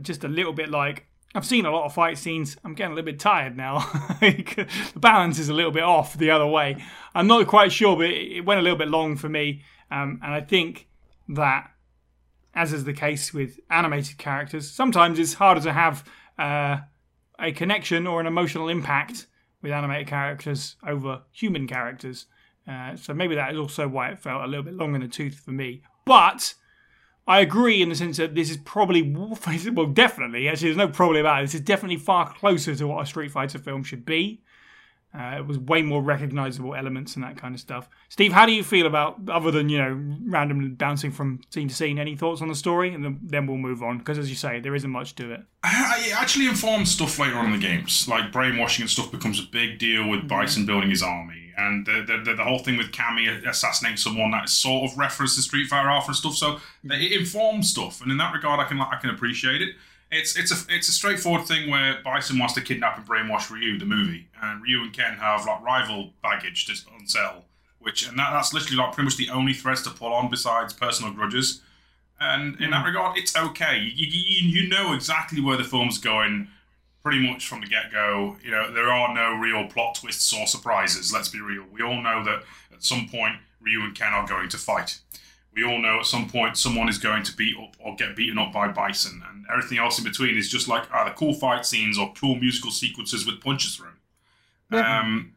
just a little bit like I've seen a lot of fight scenes. I'm getting a little bit tired now. The balance is a little bit off the other way. I'm not quite sure, but it it went a little bit long for me. Um, and I think that, as is the case with animated characters, sometimes it's harder to have uh, a connection or an emotional impact with animated characters over human characters. Uh, so maybe that is also why it felt a little bit long in the tooth for me. But I agree in the sense that this is probably, well, definitely, actually, there's no probably about it. This is definitely far closer to what a Street Fighter film should be Uh, it was way more recognizable elements and that kind of stuff. Steve, how do you feel about other than you know randomly bouncing from scene to scene? Any thoughts on the story, and then, then we'll move on because, as you say, there isn't much to it. It actually informs stuff later on in the games, like brainwashing and stuff becomes a big deal with Bison building his army, and the the, the, the whole thing with Cammy assassinating someone that sort of referenced to Street Fighter Alpha and stuff. So it informs stuff, and in that regard, I can I can appreciate it. It's it's a it's a straightforward thing where Bison wants to kidnap and brainwash Ryu, the movie, and Ryu and Ken have like rival baggage to unsell, which and that, that's literally like pretty much the only threads to pull on besides personal grudges. And in that hmm. regard, it's okay. You, you, you know exactly where the film's going, pretty much from the get go. You know there are no real plot twists or surprises. Let's be real. We all know that at some point Ryu and Ken are going to fight we all know at some point someone is going to beat up or get beaten up by Bison, and everything else in between is just like either cool fight scenes or cool musical sequences with punches thrown. Yeah. Um,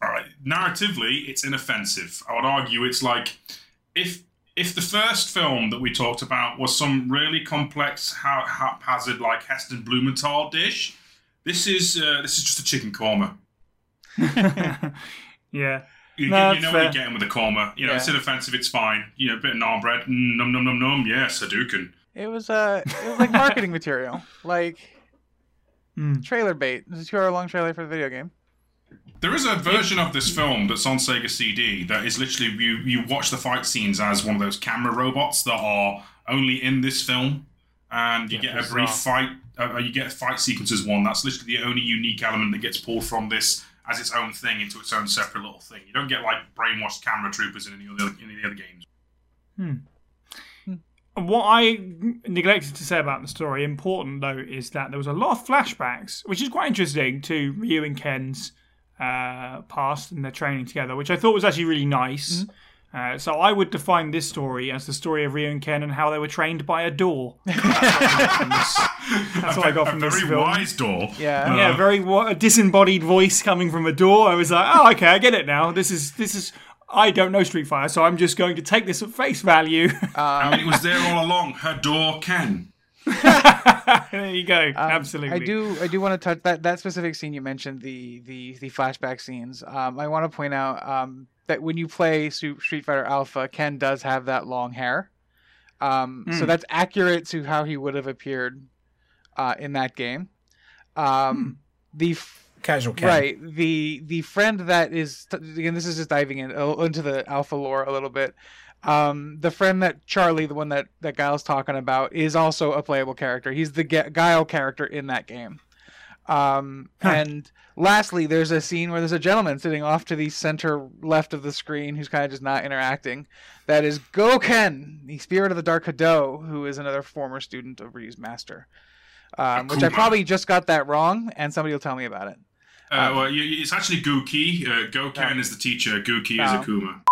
all right, narratively, it's inoffensive. I would argue it's like if if the first film that we talked about was some really complex, haphazard, like Heston Blumenthal dish, this is uh, this is just a chicken korma. yeah. You, no, you know what you're getting with a korma. You know, yeah. it's inoffensive, it's fine. You know, a bit of naan bread, mm, num num num num. Yeah, Hadouken. It was uh, it was like marketing material, like mm. trailer bait. This is a two-hour long trailer for the video game. There is a version of this film that's on Sega CD that is literally you you watch the fight scenes as one of those camera robots that are only in this film, and you yeah, get a brief fight. Uh, you get fight sequences one. That's literally the only unique element that gets pulled from this as its own thing into its own separate little thing. You don't get like brainwashed camera troopers in any other in any other games. Hmm. What I neglected to say about the story, important though, is that there was a lot of flashbacks, which is quite interesting to Ryu and Ken's uh, past and their training together, which I thought was actually really nice. Mm-hmm. Uh, so I would define this story as the story of Ryu and Ken and how they were trained by a door. That's what I got from this film. Very wise door. Yeah, uh, yeah, very a disembodied voice coming from a door. I was like, oh, okay, I get it now. This is this is. I don't know Street Fighter, so I'm just going to take this at face value. Um, I mean, it was there all along. Her door Ken. there you go. Um, Absolutely. I do. I do want to touch that that specific scene you mentioned the the the flashback scenes. Um, I want to point out um, that when you play Street Fighter Alpha, Ken does have that long hair. Um, mm. So hmm. that's accurate to how he would have appeared uh, in that game. Um, mm. The f- casual Ken. right the the friend that is again this is just diving in uh, into the Alpha lore a little bit. Um, the friend that Charlie, the one that that Guile's talking about, is also a playable character. He's the Guile character in that game. Um, huh. And lastly, there's a scene where there's a gentleman sitting off to the center left of the screen who's kind of just not interacting. That is Gouken, the spirit of the Dark Hado, who is another former student of Ryu's master. Um, which I probably just got that wrong, and somebody will tell me about it. Uh, um, well, it's actually Gouki. Uh, Gouken yeah. is the teacher. Gouki is Akuma.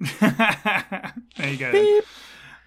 there you go.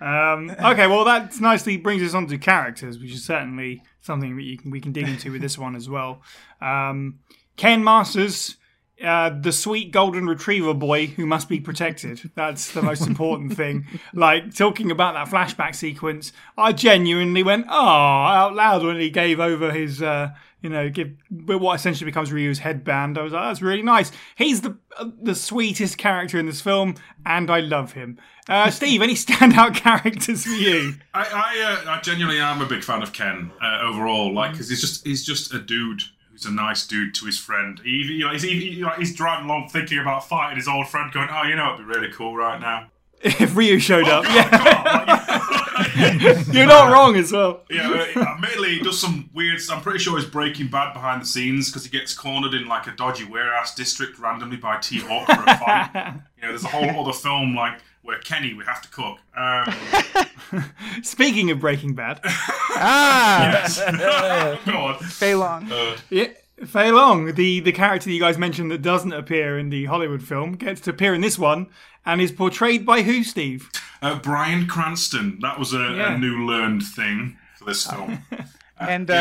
Um, okay, well, that nicely brings us on to characters, which is certainly something that you can, we can dig into with this one as well. Um, Ken Masters, uh, the sweet golden retriever boy who must be protected. That's the most important thing. Like talking about that flashback sequence, I genuinely went oh out loud when he gave over his. Uh, you know, give what essentially becomes Ryu's headband. I was like, that's really nice. He's the uh, the sweetest character in this film, and I love him. Uh, Steve, any standout characters for you? I I, uh, I genuinely am a big fan of Ken uh, overall. Like, because he's just he's just a dude who's a nice dude to his friend. He, you know, he's he, like, he's driving along thinking about fighting his old friend, going, "Oh, you know, it'd be really cool right now." if Ryu showed oh, up, God, yeah. God, You're not wrong as well. Yeah, uh, admittedly, he does some weird. I'm pretty sure he's Breaking Bad behind the scenes because he gets cornered in like a dodgy warehouse district randomly by T Hawk for a fight. you know, there's a whole other film like where Kenny we have to cook. Um, Speaking of Breaking Bad, ah, yes, go on, Fei Long. Uh, yeah. Fei Long, the, the character that you guys mentioned that doesn't appear in the Hollywood film, gets to appear in this one and is portrayed by who, Steve? Uh, Bryan Cranston. That was a, yeah. a new learned thing for this film. and uh,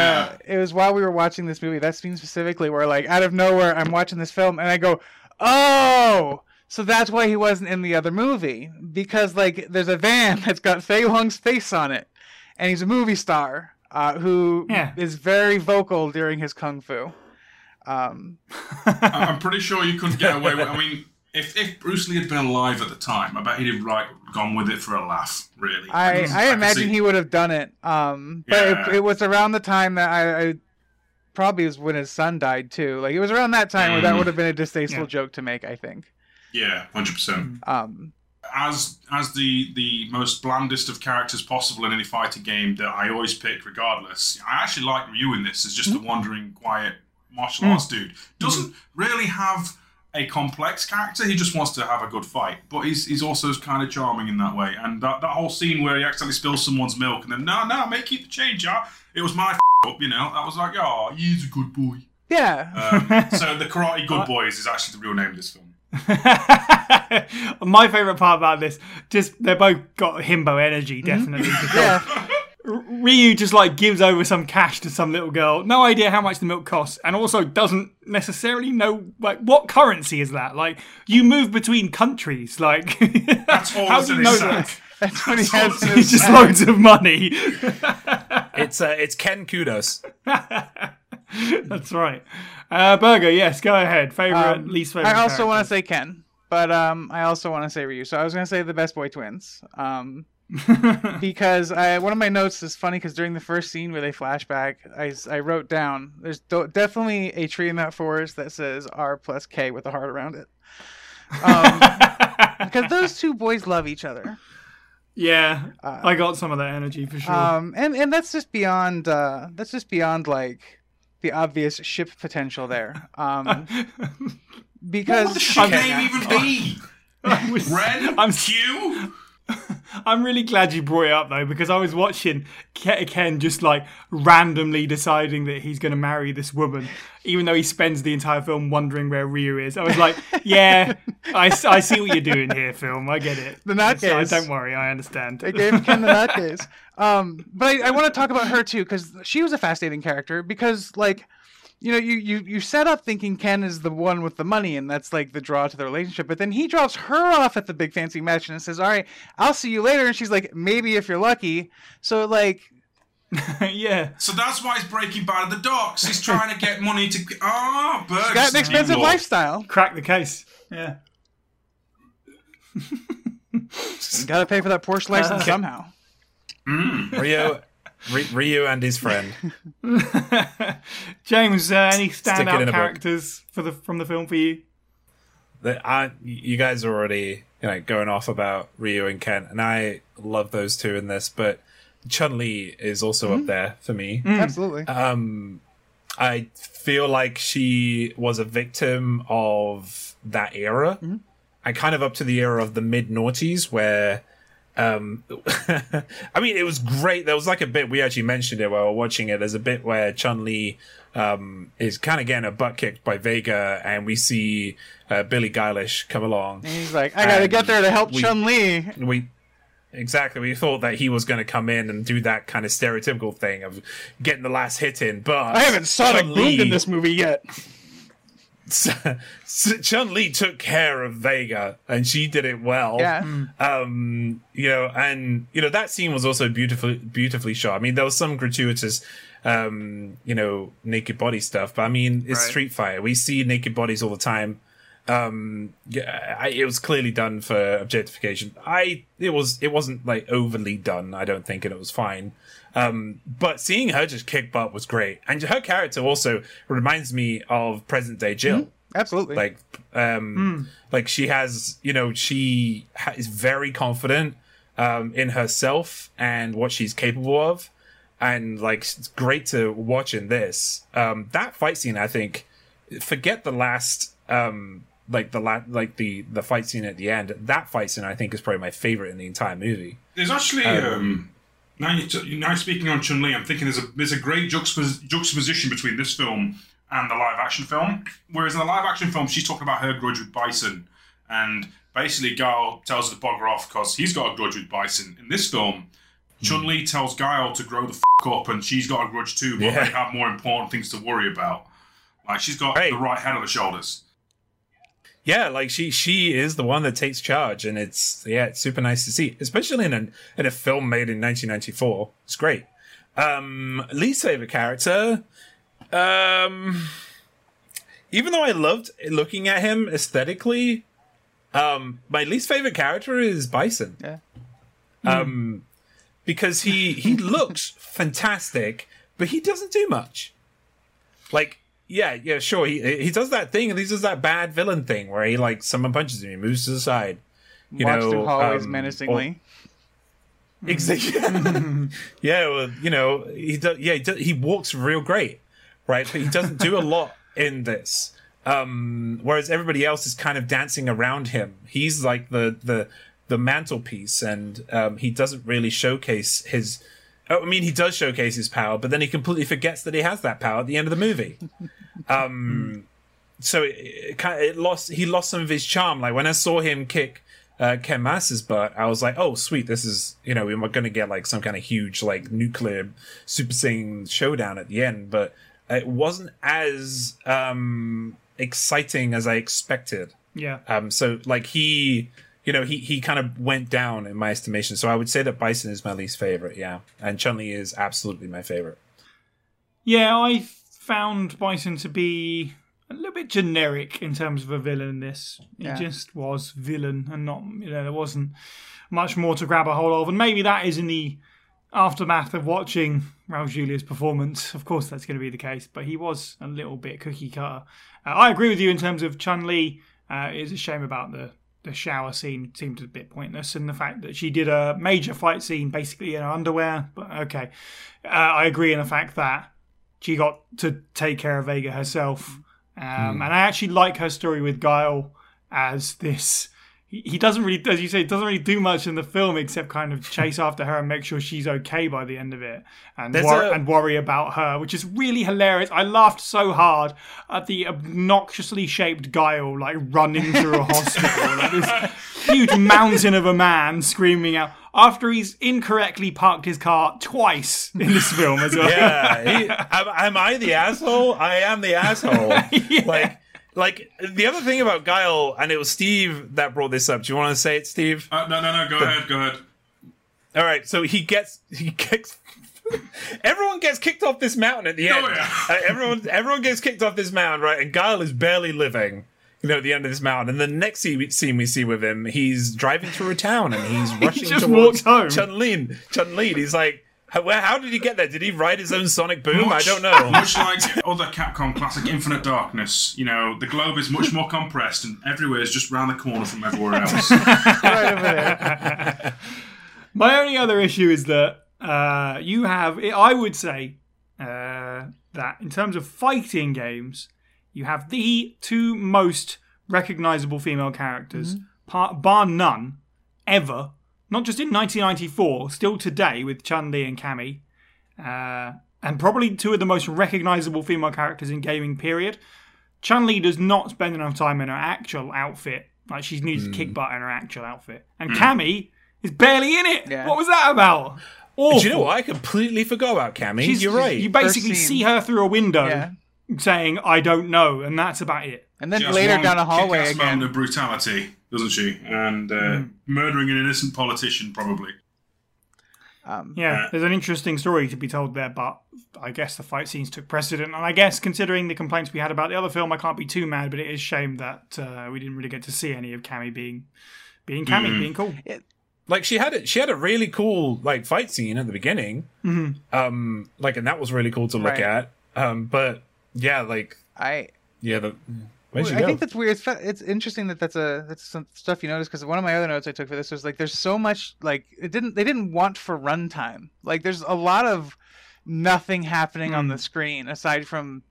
yeah. it was while we were watching this movie, that scene specifically, where like out of nowhere, I'm watching this film and I go, "Oh, so that's why he wasn't in the other movie because like there's a van that's got Fei Long's face on it, and he's a movie star uh, who yeah. is very vocal during his kung fu. Um, I- I'm pretty sure you couldn't get away with. I mean, if, if Bruce Lee had been alive at the time, I bet he'd have like gone with it for a laugh. Really, I, can- I can imagine see- he would have done it. Um, but Yeah. it, it was around the time that I, I probably was when his son died too. Like it was around that time where that Mm. would have been a distasteful Yeah. joke to make. I think. Yeah, hundred percent. Um, As as the the most blandest of characters possible in any fighting game that I always pick, regardless. I actually like Ryu in this as just a wandering, quiet martial arts dude. Doesn't really have a complex character. He just wants to have a good fight, but he's he's also kind of charming in that way. And that, that whole scene where he accidentally spills someone's milk and then no no make keep the change, yeah. It was my f- up, you know. That was like, oh, he's a good boy. yeah. Um, so the Karate Good Boys is actually the real name of this film. My favorite part about this, just they're both got himbo energy, definitely. because yeah. Ryu just like gives over some cash to some little girl, no idea how much the milk costs, and also doesn't necessarily know like what currency is that. Like you move between countries, like That's all how that's do you know his that? sack. That's what he has. in it's his Just sack. loads of money. It's uh, it's Ken Kudos. That's right. Uh, Berger, yes, go ahead. Favorite, Um, least favorite. I also want to say Ken, but um, I also want to say Ryu. So I was gonna say the Best Boy Twins. Um, because I one of my notes is funny because during the first scene where they flashback, I wrote down there's do- definitely a tree in that forest that says R plus K with a heart around it. Um, because those two boys love each other. yeah, Uh, I got some of that energy for sure. Um, and and that's just beyond uh, that's just beyond like the obvious ship potential there. Um, because What the shit Okay. name even be? I was- Ren? I'm Q? I'm really glad you brought it up though, because I was watching Ken just like randomly deciding that he's going to marry this woman, even though he spends the entire film wondering where Ryu is. I was like, yeah, I, I see what you're doing here, film. I get it. The nut So, case. Don't worry, I understand. They gave Ken the nutcase. Um, but I, I want to talk about her too because she was a fascinating character. Because like, you know, you, you you set up thinking Ken is the one with the money, and that's like the draw to the relationship. But then he drops her off at the big fancy match and says, "All right, I'll see you later." And she's like, "Maybe if you're lucky." So like, yeah. So that's why he's breaking bad at the docks. He's trying to get money to. Ah, oh, got an expensive lifestyle. Crack the case. Yeah. Got to pay for that Porsche license somehow. Rio, Ry- Ryu and his friend. James, uh, any Stick it standout book. characters for the from the film for you? That I, you guys are already you know going off about Ryu and Ken, and I love those two in this, but Chun Li is also up there for me. Absolutely. Um, I feel like she was a victim of that era. I kind of up to the era of the mid noughties where. Um, I mean, it was great. There was like a bit we actually mentioned it while we were watching it. There's a bit where Chun Li um, is kind of getting a butt kicked by Vega, and we see uh, Billy Eilish come along. And he's like, I got to get there to help Chun Li. We exactly we thought that he was going to come in and do that kind of stereotypical thing of getting the last hit in, but I haven't Sonic Chun-Li- boomed in this movie yet. Chun Li took care of Vega, and she did it well. Yeah. Um, you know, and you know that scene was also beautifully beautifully shot. I mean, there was some gratuitous, um, you know, naked body stuff, but I mean, it's Right. Street Fighter. We see naked bodies all the time. Um, yeah, I, it was clearly done for objectification. I it was it wasn't like overly done. I don't think, and it was fine. Um, but seeing her just kick butt was great, and her character also reminds me of present day Jill Absolutely. like um like she has you know she ha- is very confident um in herself and what she's capable of. And like it's great to watch in this. Um that fight scene i think forget the last um like the la- like the the fight scene at the end. That fight scene i think is probably my favorite in the entire movie. There's actually um, now you t- now speaking on Chun Li, I'm thinking there's a there's a great juxtapos- juxtaposition between this film and the live action film. Whereas in the live action film, she's talking about her grudge with Bison, and basically Guile tells her to bugger off because he's got a grudge with Bison. In this film, hmm. Chun Li tells Guile to grow the f- up, and she's got a grudge too, but Yeah. they have more important things to worry about. Like she's got Right. the right head on the shoulders. Yeah like she she is the one that takes charge and it's yeah it's super nice to see especially in a in a film made in 1994 it's great um least favorite character um even though I loved looking at him aesthetically, um, my least favorite character is Bison. Yeah. Um, because he he looks fantastic, but he doesn't do much. Like, yeah, yeah, sure, he he does that thing, and he does that bad villain thing where he like someone punches him, he moves to the side. You Walks know, through hallways um, menacingly. Exactly. yeah, well, you know, he does. Yeah, he, he walks real great, right? But he doesn't do a lot in this. Um, whereas everybody else is kind of dancing around him. He's like the the the mantelpiece, and um, he doesn't really showcase his. oh, I mean, he does showcase his power, but then he completely forgets that he has that power at the end of the movie. Um, so it, it, it lost. He lost some of his charm. Like when I saw him kick uh, Ken Mass's butt, I was like, "Oh, sweet! This is you know we're going to get like some kind of huge like nuclear Super Saiyan showdown at the end." But it wasn't as um, exciting as I expected. Yeah. Um, so like he, you know, he he kind of went down in my estimation. So I would say that Bison is my least favorite. Yeah, and Chun Li is absolutely my favorite. Yeah, I found Bison to be a little bit generic in terms of a villain in this. He Yeah. just was villain and not, you know, there wasn't much more to grab a hold of. And maybe that is in the aftermath of watching Raul Julia's performance. Of course, that's going to be the case, but he was a little bit cookie cutter. Uh, I agree with you in terms of Chun Li. Uh, it is a shame about the the shower scene seemed a bit pointless, and the fact that she did a major fight scene basically in her underwear. But okay, uh, I agree in the fact that she got to take care of Vega herself, um, and I actually like her story with Guile as this. He he doesn't really, as you say, doesn't really do much in the film except kind of chase after her and make sure she's okay by the end of it, and wor- a- and worry about her, which is really hilarious. I laughed so hard at the obnoxiously shaped Guile like running through a hospital, like this huge mountain of a man screaming out after he's incorrectly parked his car twice in this film as well. Yeah, he, am, am I the asshole? I am the asshole. Like, like the other thing about Guile, and it was Steve that brought this up. Do you want to say it, Steve? Uh, no, no, no. Go ahead. Go ahead. All right, so he gets he kicks. everyone gets kicked off this mountain at the end. Oh, yeah. Uh, everyone everyone gets kicked off this mountain, right? And Guile is barely living. You know, at the end of this mountain, and the next scene scene we see with him, he's driving through a town and he's rushing just towards walked home. Chun Lin. Chun Lin. He's like, how, where, how did he get there? Did he ride his own sonic boom? Much- I don't know. Much like other Capcom classic Infinite Darkness, you know, the globe is much more compressed and everywhere is just round the corner from everywhere else. right over there. My only other issue is that uh, you have, I would say, uh, that in terms of fighting games, you have the two most recognizable female characters, par- bar none, ever. Not just in 1994, still today with Chun Li and Cammy, uh, and probably two of the most recognizable female characters in gaming. Period. Chun Li does not spend enough time in her actual outfit. Like she needs to kick butt in her actual outfit, and Cammy is barely in it. Yeah. What was that about? Awful. Do you know what? I completely forgot about Cammy. She's- You're right. You basically see her through a window Yeah. saying, "I don't know," and that's about it. And then She later down the hallway kick-ass moment again. of brutality, doesn't she? And uh, Hmm. murdering an innocent politician, probably. Um, Yeah, Yeah. there's an interesting story to be told there, but I guess the fight scenes took precedent. And I guess considering the complaints we had about the other film, I can't be too mad. But it is shame that uh, we didn't really get to see any of Cammy being being Cammy, Mm. being cool. like she had it. She had a really cool like fight scene at the beginning. Mhm. Um, like, and that was really cool to look Right. at. Um, but yeah, like, I yeah, the where'd I go? think that's weird. It's, it's interesting that that's a that's some stuff you notice because one of my other notes I took for this was like there's so much like it didn't they didn't want for runtime. Like there's a lot of nothing happening on Hmm. the screen aside from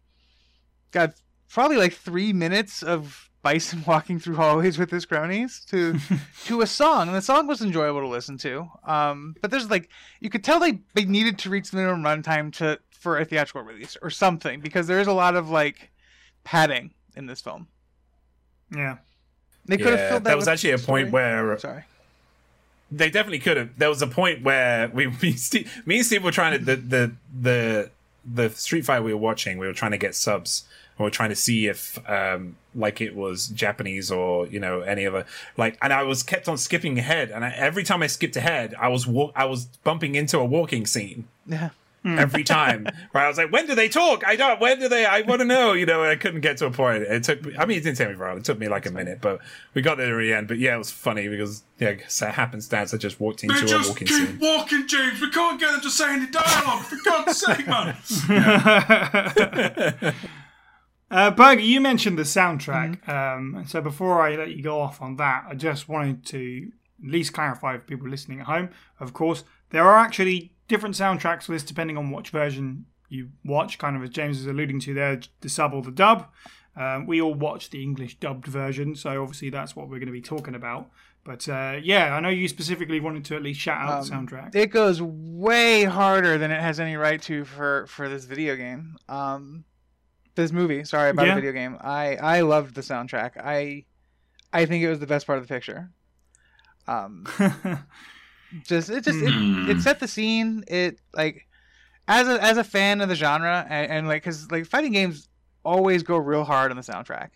God probably like three minutes of Bison walking through hallways with his cronies to to a song, and the song was enjoyable to listen to. Um, but there's like you could tell they they needed to reach the minimum runtime to for a theatrical release or something because there is a lot of like padding in this film. Yeah, They could have yeah, filled that. there was with actually a point where Sorry. they definitely could have. There was a point where we, me, Steve, me and Steve were trying to the the the the Street Fight we were watching. We were trying to get subs. We were trying to see if um like it was Japanese or you know any other like. And I was kept on skipping ahead, and I, every time I skipped ahead, I was wa- I was bumping into a walking scene. Yeah. Every time. Where I was like, when do they talk? I don't. When do they? I want to know. You know, I couldn't get to a point. It took. me I mean, it didn't take me very long. It took me like a minute, but we got there in the end. But yeah, it was funny because yeah, so it happenstance. I just walked into They a just walking keep scene. walking, James. We can't get them to say any dialogue. For God's sake, man. Uh, Berger, you mentioned the soundtrack. Um, and so before I let you go off on that, I just wanted to at least clarify for people listening at home. Of course, there are actually different soundtracks for this depending on which version you watch. Kind of as James is alluding to there, the sub or the dub. Um, we all watch the English dubbed version, so obviously that's what we're going to be talking about. But uh, yeah, I know you specifically wanted to at least shout out the soundtrack. It goes way harder than it has any right to for for this video game. Um, this movie. Sorry about Yeah. a video game. I I loved the soundtrack. I I think it was the best part of the picture. Um, just it just it, it set the scene. It like as a as a fan of the genre and, and like because like fighting games always go real hard on the soundtrack.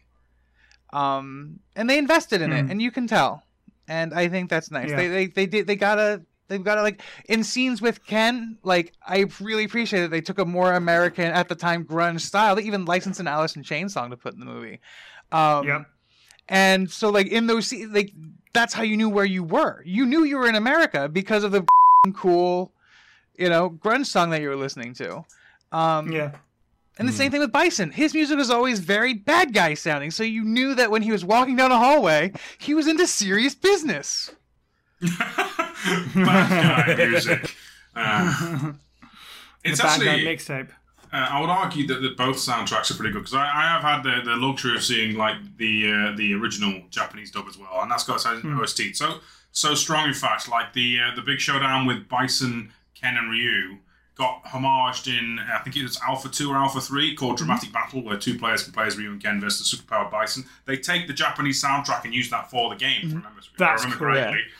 Um, and they invested in Hmm. it, and you can tell. And I think that's nice. Yeah. They they they did they gotta they've got to like in scenes with Ken. Like I really appreciate that they took a more American at the time grunge style. They even licensed an Alice in Chains song to put in the movie. Um, Yep. And so like in those scenes, like that's how you knew where you were. You knew you were in America because of the cool, you know, grunge song that you were listening to. Um, yeah. and the same thing with Bison. His music was always very bad guy sounding, so you knew that when he was walking down a hallway, he was into serious business. Bad guy music. Uh, it's the Bad Guy actually. mixtape. Uh, I would argue that, that both soundtracks are pretty good because I, I have had the, the luxury of seeing like the uh, the original Japanese dub as well, and that's got its own OST. So so strong, in fact, like the uh, the big showdown with Bison, Ken, and Ryu got homaged in I think it was Alpha Two or Alpha Three called Dramatic Battle, where two players can play as Ryu and Ken versus the superpowered Bison. They take the Japanese soundtrack and use that for the game. If I remember, if I That's remember correct. correctly.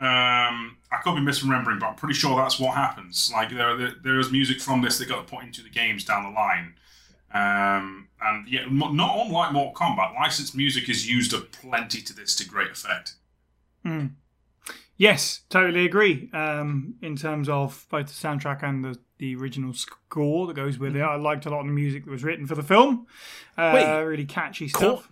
Um, I could be misremembering, but I'm pretty sure that's what happens. Like there, there, there is music from this that got put into the games down the line, um, and yeah, not unlike Mortal Kombat, licensed music is used of plenty to this to great effect. Yes, totally agree. Um, in terms of both the soundtrack and the, the original score that goes with it, I liked a lot of the music that was written for the film. Uh, Wait. really catchy stuff.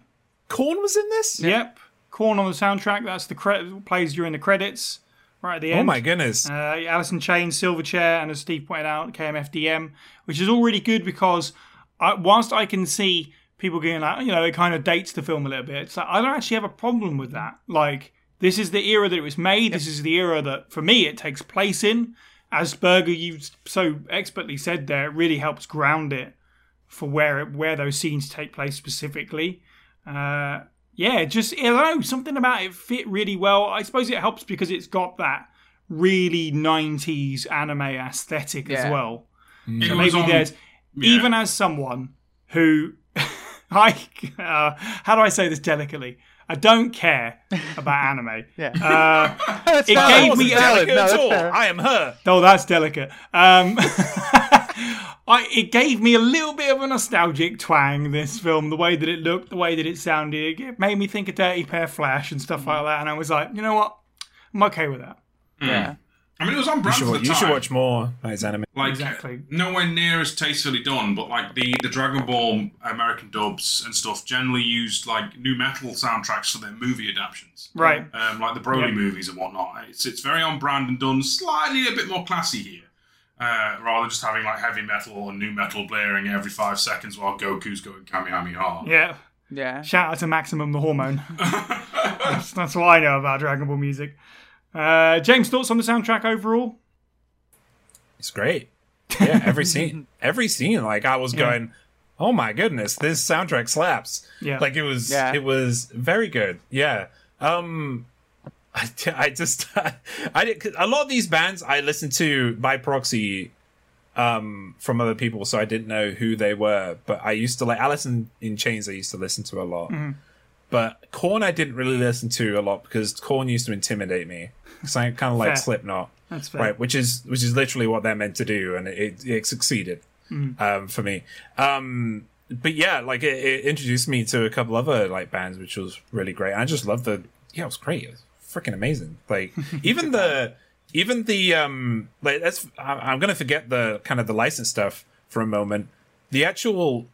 Korn was in this. Yep, Korn on the soundtrack. That's the cre- plays during the credits, right at the end. Oh my goodness. Uh, Alison Chain, Silverchair, and as Steve pointed out, KMFDM, which is all really good because I, whilst I can see people getting like, you know, it kind of dates the film a little bit. It's like, I don't actually have a problem with that. Like, this is the era that it was made. This is the era that, for me, it takes place in. As Berger, you so expertly said there, it really helps ground it for where it, where those scenes take place specifically. Uh, yeah, just I don't know something about it fit really well. I suppose it helps because it's got that really '90s anime aesthetic as well. It So was maybe on- there's yeah. even as someone who I uh, how do I say this delicately? I don't care about anime. Yeah. Uh, It valid. gave me- Delicate No, at all. fair. I am her. Oh, that's delicate. Um, I, it gave me a little bit of a nostalgic twang. This film, the way that it looked, the way that it sounded, it made me think of Dirty Pair Flash and stuff like that. And I was like, you know what, I'm okay with that. Yeah. I mean, it was on You brand should, for wa- the you time. should watch more Nice Anime. like Exactly. nowhere near as tastefully done, but like the the Dragon Ball American dubs and stuff generally used like nu metal soundtracks for their movie adaptations. Right. um, like the Broly Yep. movies and whatnot. It's it's very on brand and done slightly a bit more classy here, uh, rather than just having like heavy metal or nu metal blaring every five seconds while Goku's going Kamehameha. Yeah. Yeah. Shout out to Maximum the Hormone. that's, that's what I know about Dragon Ball music. Uh, James, thoughts on the soundtrack overall? It's great. Yeah, every scene, every scene. Like I was going, oh my goodness, this soundtrack slaps. Yeah. Like it was, Yeah. it was very good. Yeah. Um, I, I just, I did a lot of these bands I listened to by proxy, um, from other people, so I didn't know who they were. But I used to like Alice in, in Chains. I used to listen to a lot. But Korn, I didn't really listen to a lot because Korn used to intimidate me. Because I kind of like. Slipknot That's fair. right which is which is literally what they're meant to do and it, it succeeded um for me um but yeah like it, it introduced me to a couple other like bands which was really great i just love the yeah it was great it was freaking amazing like even the even the um like that's i'm gonna forget the kind of the license stuff for a moment the actual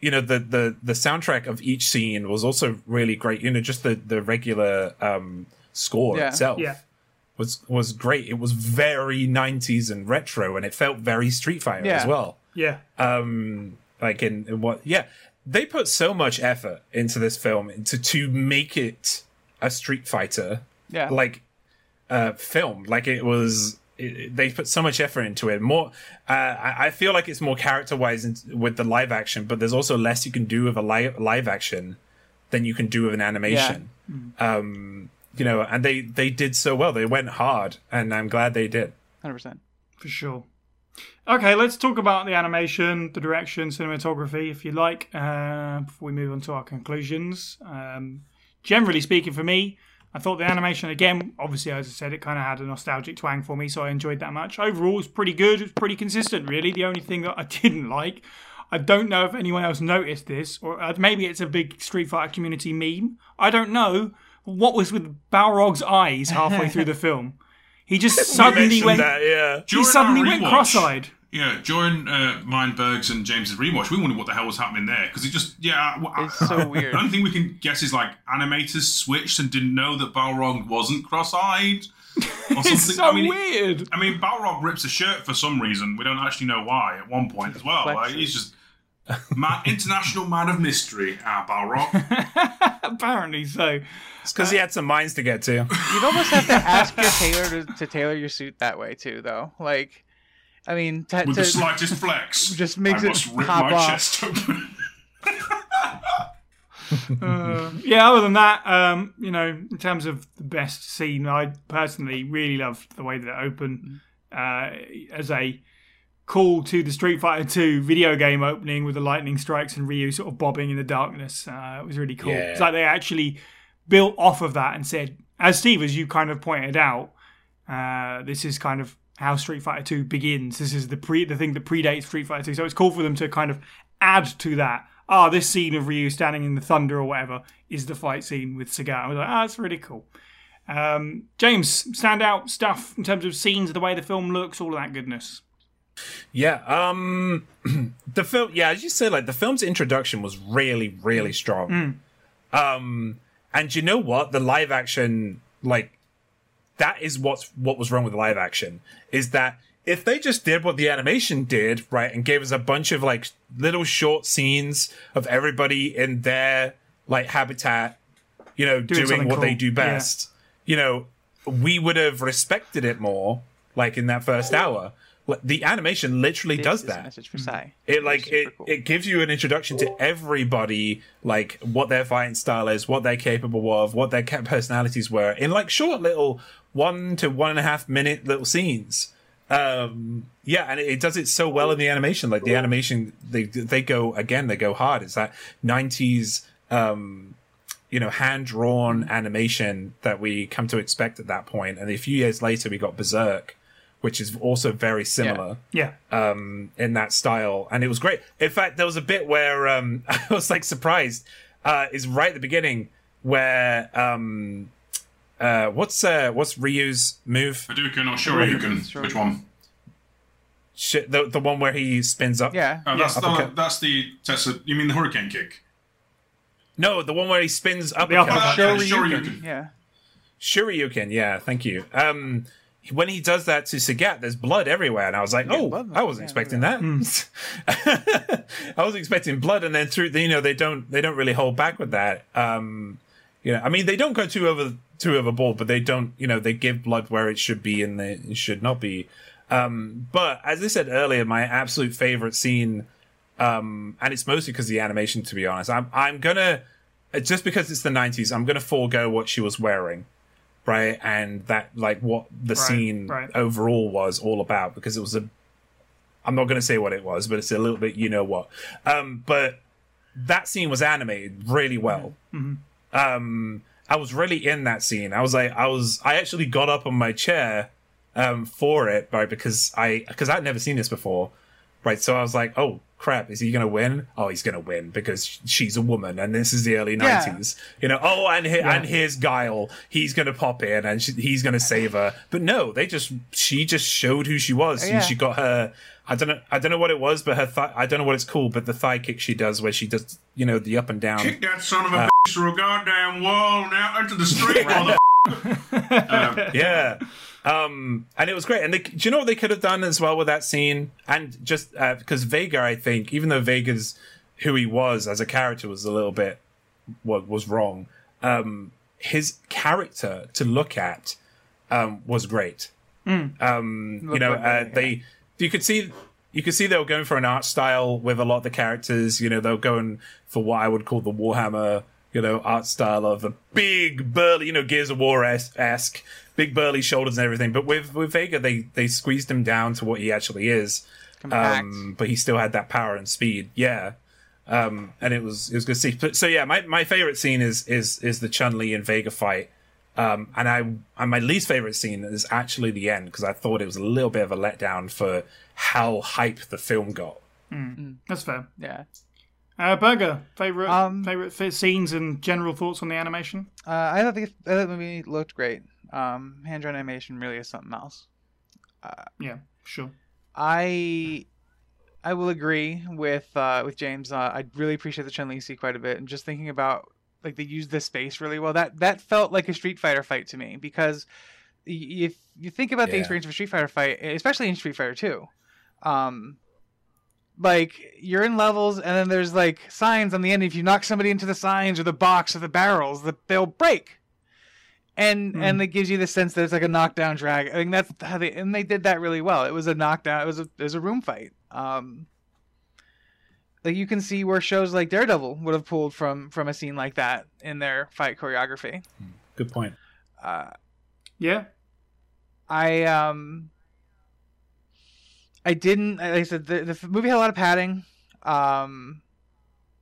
you know the the the soundtrack of each scene was also really great you know just the the regular um score Yeah. itself Yeah. was was great it was very 90s and retro and it felt very street fighter Yeah. as well Yeah. um like in, in what yeah they put so much effort into this film to to make it a street fighter Yeah. like uh film like it was it, they put so much effort into it more uh, I, I feel like it's more character wise with the live action but there's also less you can do with a live live action than you can do with an animation um you know and they they did so well they went hard and i'm glad they did 100%. for sure. Okay, let's talk about the animation, the direction, cinematography, if you like, uh, before we move on to our conclusions. Um, generally speaking, for me, I thought the animation, again, obviously, as I said, it kind of had a nostalgic twang for me, so I enjoyed that much. Overall, it was pretty good. It was pretty consistent, really. The only thing that I didn't like, I don't know if anyone else noticed this, or uh, maybe it's a big Street Fighter community meme. I don't know. What was with Balrog's eyes halfway through the film? He just suddenly went. that, yeah He During suddenly went cross-eyed. Yeah, during uh, Meinberg's and James's rewatch, we wondered what the hell was happening there because it just yeah. w- It's so weird. The only thing we can guess is like animators switched and didn't know that Balrog wasn't cross-eyed or something. It's so I mean, weird. I mean, Balrog rips a shirt for some reason. We don't actually know why. At one point as well, like, he's just man, international man of mystery. Ah, Balrog. Apparently so. it's because he had some minds to get to You'd almost have to ask your tailor to, to tailor your suit that way too, though. Like, I mean, to, With to- the slightest flex, Just makes I it must rip pop my off. chest open. Yeah, other than that, um, you know, in terms of the best scene, I personally really loved the way that it opened uh, as a call to the Street Fighter 2 video game opening with the lightning strikes and Ryu sort of bobbing in the darkness. Uh, it was really cool. Yeah. It's like they actually built off of that and said, as Steve, as you kind of pointed out, uh, this is kind of how Street Fighter 2 begins. This is the pre the thing that predates Street Fighter 2. So it's cool for them to kind of add to that. Ah, this scene of Ryu standing in the thunder or whatever is the fight scene with Sagat. I was like, ah, that's really cool. Um, James, standout stuff in terms of scenes, the way the film looks, all of that goodness. Yeah, um the film yeah, as you said, like the film's introduction was really, really strong. Um and you know what? The live action, like that is what's what was wrong with live action, is that if they just did what the animation did, right, and gave us a bunch of like little short scenes of everybody in their like habitat, you know, doing, something what they do best, you know, we would have respected it more, like in that first hour. Like, The animation literally does this that. Message for Sai. It like it, cool. it gives you an introduction to everybody, like what their fighting style is, what they're capable of, what their personalities were, in like short little one to one and a half minute little scenes. Um, yeah, and it, it does it so well in the animation. Like the animation, they they go again, they go hard. It's that nineties, um, you know, hand drawn animation that we come to expect at that point. And a few years later, we got Berserk, which is also very similar Yeah. um, in that style, and it was great. In fact, there was a bit where um, I was like surprised. Uh, is right at the beginning where um, uh, what's uh, what's Ryu's move? Hadouken or Shoryuken? Which one? Shit, the the one where he spins up. Yeah. Oh, that's, the, uppercut. that's the Tessa. You mean the Hurricane kick? No, the one where he spins up. The uppercut. Uh, Shoryuken. Shoryuken. Yeah. Shoryuken, yeah, thank you. Um, when he does that to Sagat, there's blood everywhere, and I was like, Yeah, "Oh, blood. I wasn't Yeah, expecting that." I was expecting blood, and then through, you know, they don't they don't really hold back with that. Um, you know, I mean, they don't go too over too overboard, but they don't, you know, they give blood where it should be and they, it should not be. Um, but as I said earlier, my absolute favorite scene, um, and it's mostly because the animation, to be honest. I'm I'm gonna just because it's the '90s, I'm gonna forego what she was wearing right? And that like what the scene right. overall was all about because it was a I'm not going to say what it was, but it's a little bit you know what. Um, but that scene was animated really well. Um, I was really in that scene. I was like, I was, I actually got up on my chair um, for it, right? Because I, because I'd never seen this before, right? So I was like, oh, crap, is he going to win? Oh, he's going to win because she's a woman and this is the early Yeah. 90s. You know, oh, and, he, and here's Guile. He's going to pop in and she, he's going to save her. But no, they just, she just showed who she was. Yeah. And she got her, I don't know, I don't know what it was, but her thigh, I don't know what it's called, but the thigh kick she does where she does, you know, the up and down. Kick that son of a uh, bitch through a goddamn wall now into the street, mother. Um, yeah. Um, and it was great. And they, do you know what they could have done as well with that scene? And just because Vega, I think, even though Vega's who he was as a character was a little bit what was wrong, um, his character to look at um, was great. Um, you know, uh, they you could see you could see they were going for an art style with a lot of the characters. You know, they were going for what I would call the Warhammer, you know, art style of a big burly, you know, Gears of War esque, big burly shoulders and everything. But with with Vega, they they squeezed him down to what he actually is. Um, but he still had that power and speed. Yeah. Um, and it was it was good to see. But, so yeah, my, my favorite scene is is is the Chun Li and Vega fight. Um, and I and my least favorite scene is actually the end because I thought it was a little bit of a letdown for how hype the film got. That's fair. yeah. Uh, Burger, favorite Um, favorite fi- scenes and general thoughts on the animation. Uh, I thought the, I thought the movie looked great. Um, hand drawn animation really is something else. Uh, Yeah, sure. I I will agree with uh, with James. Uh, I really appreciate the Chun Li scene quite a bit, and just thinking about like they used the space really well. That that felt like a Street Fighter fight to me because y- if you think about the experience of a Street Fighter fight, especially in Street Fighter Two, um, like you're in levels and then there's like signs on the end. If you knock somebody into the signs or the box or the barrels, that they'll break. And Hmm. and it gives you the sense that it's like a knockdown drag. I think that's how they and they did that really well. It was a knockdown. It was a it was a room fight. Um, like you can see where shows like Daredevil would have pulled from from a scene like that in their fight choreography. Good point. Uh, Yeah, I um I didn't like I said the, the movie had a lot of padding. Um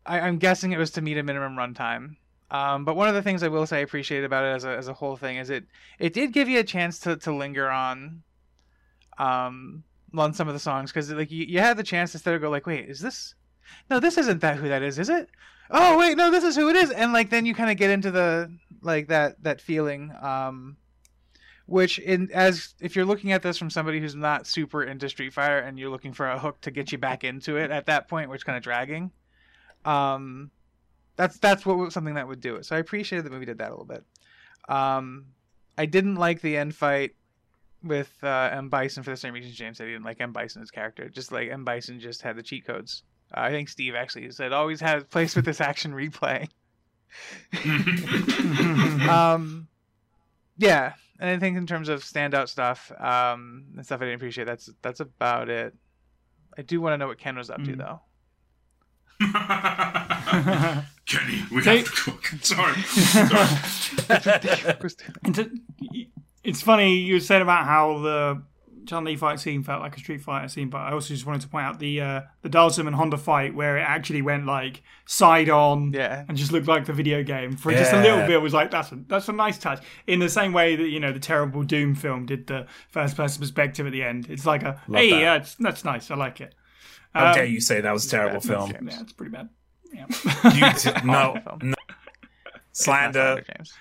I, I'm guessing it was to meet a minimum runtime. Um, but one of the things I will say I appreciate about it as a as a whole thing is it it did give you a chance to, to linger on um on some of the songs. Because like you, you had the chance to of go like wait is this no this isn't that who that is is it? Oh wait no this is who it is. And like then you kind of get into the like that that feeling um which in as if you're looking at this from somebody who's not super into Street Fighter and you're looking for a hook to get you back into it at that point, which kind of dragging, um, that's that's what something that would do it. So I appreciated the movie did that a little bit. Um, I didn't like the end fight with uh, M Bison for the same reason James said he didn't like M Bison's character. Just like M Bison just had the cheat codes. Uh, I think Steve actually said always had place with this action replay. um, yeah, and I think in terms of standout stuff um, and stuff I didn't appreciate, that's that's about it. I do want to know what Ken was up to Mm. though. Kenny, we Take- have to cook. Sorry. Sorry. It's funny you said about how the Chun Li fight scene felt like a Street Fighter scene, but I also just wanted to point out the uh, the Dhalsim and Honda fight where it actually went like side on Yeah. and just looked like the video game for just a little bit. It Was like that's a, that's a nice touch. In the same way that you know the terrible Doom film did the first person perspective at the end. It's like a Love hey, that. yeah, it's, that's nice. I like it. How Um, dare you say that was a terrible bad. film? Yeah, it's pretty bad. Yeah. You t- no, film. no. Slander. James.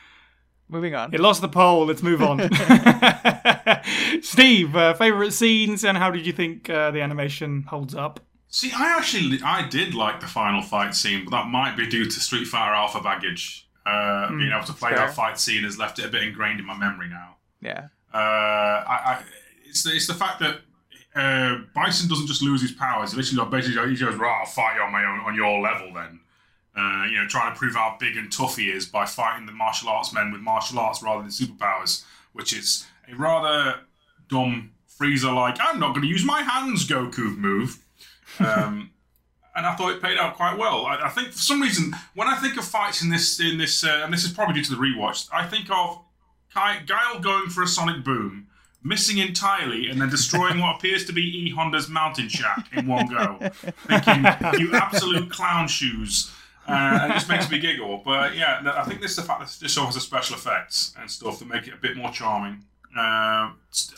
Moving on. It lost the poll. Let's move on. Steve, uh, favorite scenes and how did you think uh, the animation holds up? See, I actually I did like the final fight scene, but that might be due to Street Fighter Alpha baggage. Uh, being able to play fair. that fight scene has left it a bit ingrained in my memory now. Yeah. Uh, I, I, it's, the, it's the fact that uh, Bison doesn't just lose his powers. He literally basically he goes, right, I'll fight you on my own, on your level then. Uh, you know, trying to prove how big and tough he is by fighting the martial arts men with martial arts rather than superpowers, which is a rather dumb Frieza like, I'm not going to use my hands Goku move. Um, and I thought it paid out quite well. I, I think for some reason, when I think of fights in this, in this, uh, and this is probably due to the rewatch, I think of Guile going for a sonic boom, missing entirely, and then destroying what appears to be E Honda's mountain shack in one go. Thinking, you absolute clown shoes. Uh, and it just makes me giggle. But yeah, I think this is the fact that this show has the special effects and stuff that make it a bit more charming. Uh,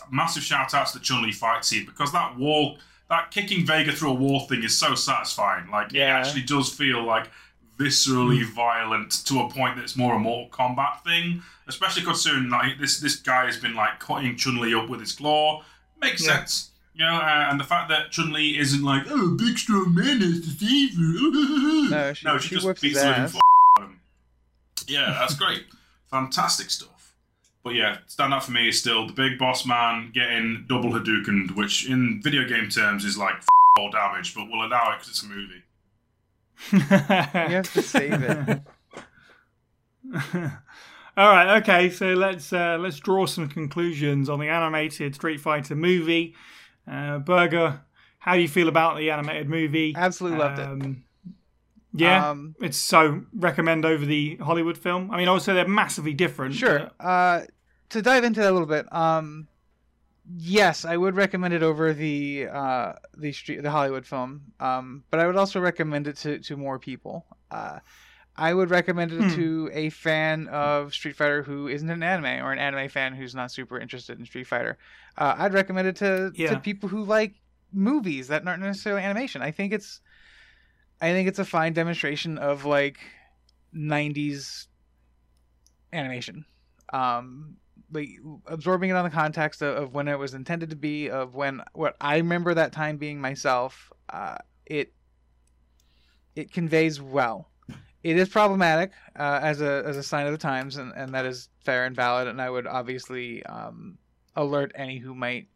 massive shout out to the Chun Li fight scene because that wall that kicking Vega through a wall thing is so satisfying. Like it actually does feel like viscerally violent to a point that's more a Mortal Kombat thing. Especially considering like this this guy has been like cutting Chun Li up with his claw. Makes Yeah. sense. You know, uh, and the fact that Chun Li isn't like, oh, big strong man has to save you. No, she- no, she, she just beats the living ass. f- him. Yeah, that's great. Fantastic stuff. But yeah, stand out for me is still the big boss man getting double Hadouken, which in video game terms is like all damage, but we'll allow it because it's a movie. You have to save it. All right, okay. So let's uh, let's draw some conclusions on the animated Street Fighter movie. Uh, Burger, how do you feel about the animated movie? Absolutely loved it. Um, Yeah, Um, it's so recommend over the Hollywood film. I mean, obviously they're massively different. Sure. Uh, to dive into that a little bit, um, yes, I would recommend it over the uh, the street the Hollywood film. Um, but I would also recommend it to, to more people. Uh, I would recommend it Hmm. to a fan of Street Fighter who isn't an anime or an anime fan who's not super interested in Street Fighter. Uh, I'd recommend it to, Yeah. to people who like movies that aren't necessarily animation. I think it's I think it's a fine demonstration of like 90s animation. Um, like absorbing it on the context of, of when it was intended to be, of when what I remember that time being myself. Uh, it it conveys well. It is problematic uh, as a as a sign of the times, and, and that is fair and valid. And I would obviously um, alert any who might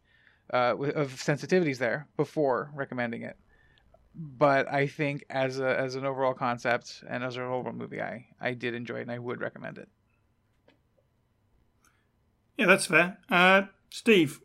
uh, of sensitivities there before recommending it. But I think as a as an overall concept and as an overall movie, I I did enjoy it and I would recommend it. Yeah, that's fair. Uh, Steve,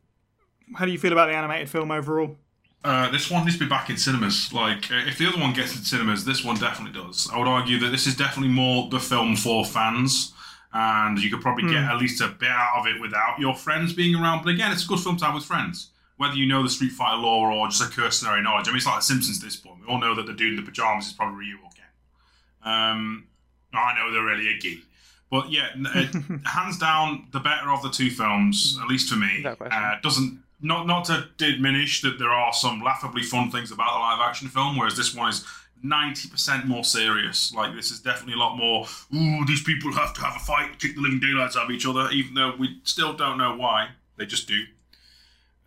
how do you feel about the animated film overall? Uh, this one needs to be back in cinemas. Like, uh, if the other one gets in cinemas, this one definitely does. I would argue that this is definitely more the film for fans, and you could probably get at least a bit out of it without your friends being around. But again, it's a good film to have with friends, whether you know the Street Fighter lore or just a cursory knowledge. I mean, it's like The Simpsons at this point. We all know that the dude in the pajamas is probably Ryu or Ken. Um, I know they're really a geek. But yeah, uh, hands down, the better of the two films, at least for me. Without question. Uh, doesn't not not to diminish that there are some laughably fun things about the live action film, whereas this one is ninety percent more serious. Like this is definitely a lot more. Ooh, these people have to have a fight, kick the living daylights out of each other, even though we still don't know why. They just do.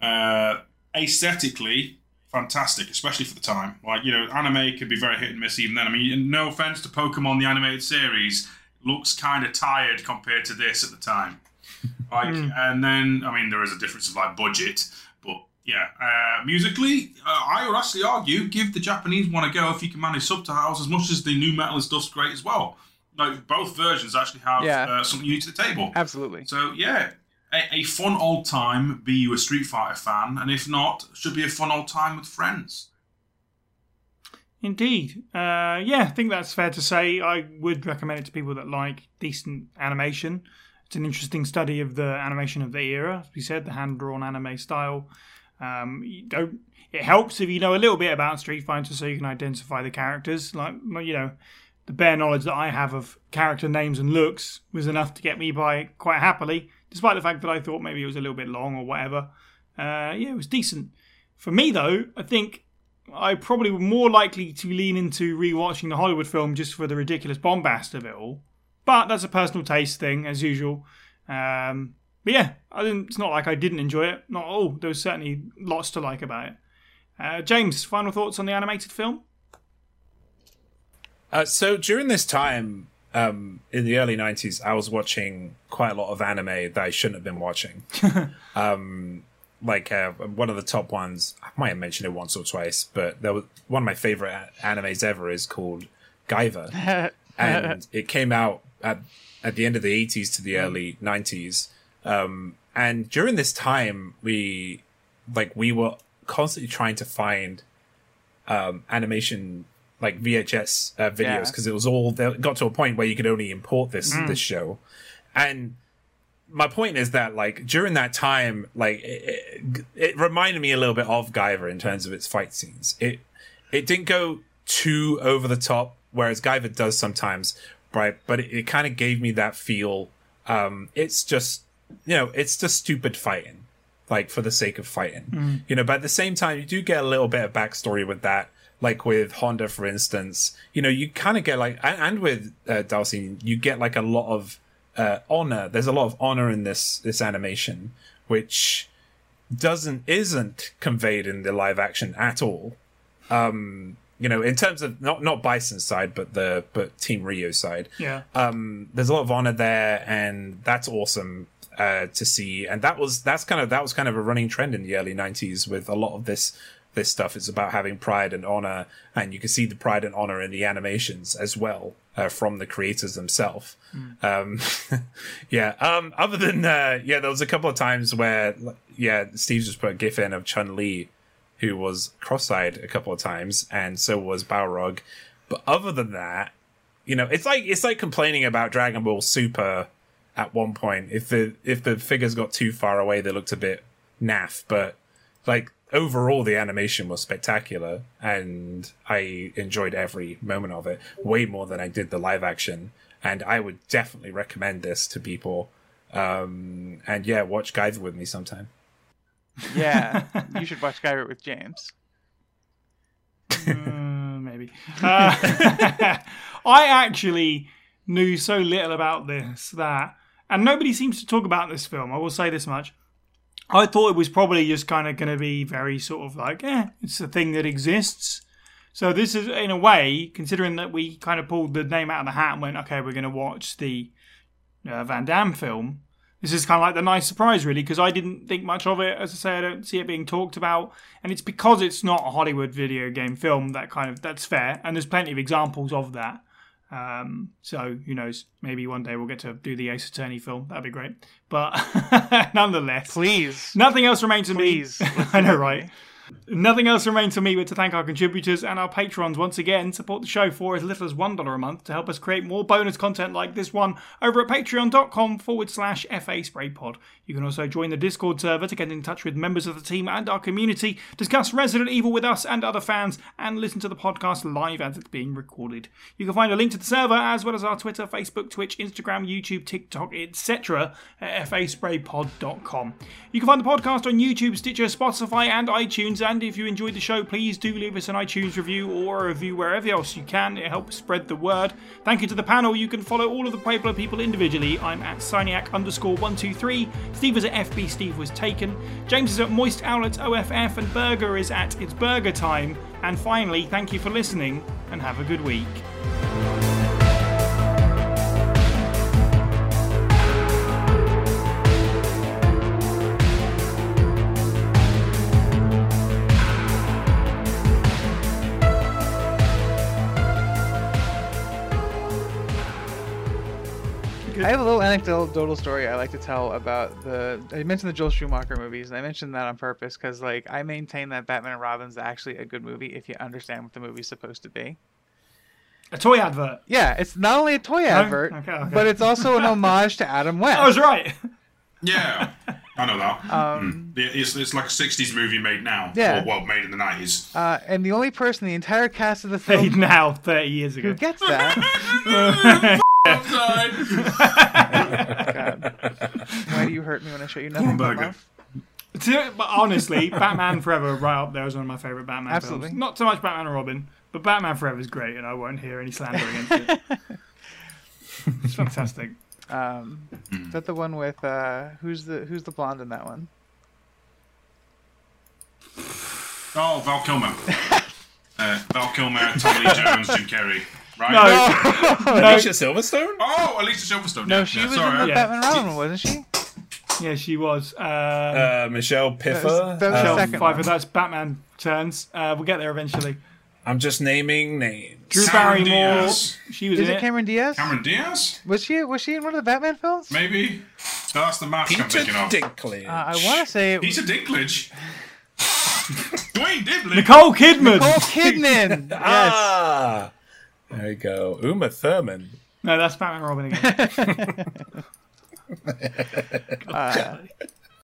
Uh, aesthetically, fantastic, especially for the time. Like you know, anime could be very hit and miss even then. I mean, no offense to Pokemon the animated series, looks kind of tired compared to this at the time. Like, and then I mean, there is a difference of like budget, but yeah, uh, musically, uh, I would actually argue give the Japanese one a go if you can manage subtitles as much as the nu metal and stuff's great as well. Like both versions actually have Yeah. uh, something unique to the table. Absolutely. So yeah, a, a fun old time. Be you a Street Fighter fan, and if not, should be a fun old time with friends. Indeed. Uh, yeah, I think that's fair to say. I would recommend it to people that like decent animation. It's an interesting study of the animation of the era, as we said, the hand drawn anime style. Um. It helps if you know a little bit about Street Fighter, so you can identify the characters. Like you know, the bare knowledge that I have of character names and looks was enough to get me by quite happily, despite the fact that I thought maybe it was a little bit long or whatever. Uh, yeah, it was decent. For me, though, I think I probably were more likely to lean into rewatching the Hollywood film just for the ridiculous bombast of it all. But that's a personal taste thing, as usual. Um, but yeah, I didn't, it's not like I didn't enjoy it. Not at all. There was certainly lots to like about it. Uh, James, final thoughts on the animated film? Uh, so during this time, um, in the early '90s, I was watching quite a lot of anime that I shouldn't have been watching. um, like uh, one of the top ones, I might have mentioned it once or twice, but there was one of my favorite animes ever is called Guyver, and it came out at at the end of the 80s to the early 90s. Um, and during this time, we like we were constantly trying to find um, animation like VHS uh, videos Yeah. because it was all there got to a point where you could only import this this show, and my point is that like during that time, like it, it, it reminded me a little bit of Guyver in terms of its fight scenes. It it didn't go too over the top, whereas Guyver does sometimes, right? But it, it kind of gave me that feel. Um, it's just you know, it's just stupid fighting like for the sake of fighting. You know, but at the same time, you do get a little bit of backstory with that. Like with Honda, for instance, you know, you kind of get like, and, and with uh, Darcy, you get like a lot of uh, honor. There's a lot of honor in this this animation, which doesn't isn't conveyed in the live action at all. Um, you know, in terms of not not Bison's side, but the but Team Ryu side Yeah. um, there's a lot of honor there, and that's awesome uh, to see. And that was that's kind of that was kind of a running trend in the early '90s with a lot of this this stuff. It's about having pride and honor, and you can see the pride and honor in the animations as well uh, from the creators themselves. Um, yeah. Um, other than uh, yeah, there was a couple of times where yeah, Steve just put a gif in of Chun Li who was cross-eyed a couple of times, and so was Balrog. But other than that, you know, it's like it's like complaining about Dragon Ball Super at one point. If the if the figures got too far away, they looked a bit naff. But like overall, the animation was spectacular, and I enjoyed every moment of it way more than I did the live action. And I would definitely recommend this to people. Um, and yeah, watch Guyver with me sometime. Yeah, you should watch Skyrim with James. Uh, maybe. Uh, I actually knew so little about this that, and nobody seems to talk about this film. I will say this much. I thought it was probably just kind of going to be very sort of like, eh, it's a thing that exists. So this is, in a way, considering that we kind of pulled the name out of the hat and went, okay, we're going to watch the uh, Van Damme film. This is kind of like the nice surprise, really, because I didn't think much of it. As I say, I don't see it being talked about, and it's because it's not a Hollywood video game film that kind of that's fair. And there's plenty of examples of that. Um, so who knows? Maybe one day we'll get to do the Ace Attorney film. That'd be great. But nonetheless, Please, nothing else remains to please. me. I know, right? Nothing else remains for me but to thank our contributors and our patrons once again. Support the show for as little as $1 a month to help us create more bonus content like this one over at patreon.com forward slash FA Spray Pod. You can also join the Discord server to get in touch with members of the team and our community, discuss Resident Evil with us and other fans, and listen to the podcast live as it's being recorded. You can find a link to the server as well as our Twitter, Facebook, Twitch, Instagram, YouTube, TikTok, etc. at faspraypod.com. You can find the podcast on YouTube, Stitcher, Spotify, and iTunes. And if you enjoyed the show, please do leave us an iTunes review or a review wherever else you can. It helps spread the word. Thank you to the panel. You can follow all of the Pueblo people individually. I'm at Cyniac underscore 123. Steve is at FB Steve Was Taken. James is at Moist Owlet OFF. And Burger is at It's Burger Time. And finally, thank you for listening and have a good week. I have a little anecdotal story I like to tell about the. I mentioned the Joel Schumacher movies, and I mentioned that on purpose because, like, I maintain that Batman and Robin's actually a good movie if you understand what the movie's supposed to be. A toy advert. Yeah, it's not only a toy advert, Okay, okay. but it's also an homage to Adam West. I was right. Yeah, I know that. Um, Yeah, it's, it's like a 60s movie made now. Yeah. Or, well, made in the 90s. uh, and the only person the entire cast of the Paid film now, 30 years ago. who gets that. God. Why do you hurt me when I show you nothing but Burger. To- but honestly, Batman Forever right up there is one of my favourite Batman Absolutely. films. Not so much Batman and Robin, but Batman Forever is great, and I won't hear any slander against it. it's fantastic. Um, is that the one with uh, who's the who's the blonde in that one? Oh, Val Kilmer. uh, Val Kilmer, Tommy Jones, Jim Carrey. Right? No, no, Alicia Silverstone? Oh, Alicia Silverstone. No, yeah, she yeah, was sorry. in the Yeah. Batman and Robin, wasn't she? yeah, she was. Uh, Uh, Michelle Pfeiffer. That was- that was Um, second Pfeiffer, one. that's Batman turns. Uh, we'll get there eventually. I'm just naming names. Drew Cameron Barrymore, Diaz. she was Is in it Cameron Diaz? Cameron Diaz? Was she was she in one of the Batman films? Maybe? That's the mask I'm Peter thinking of. Dinklage. Uh, I want to say Peter Dinklage. Dwayne Dibley. Nicole Kidman. Nicole Kidman. yes. Ah, there you go. Uma Thurman. No, that's Batman and Robin again. Uh,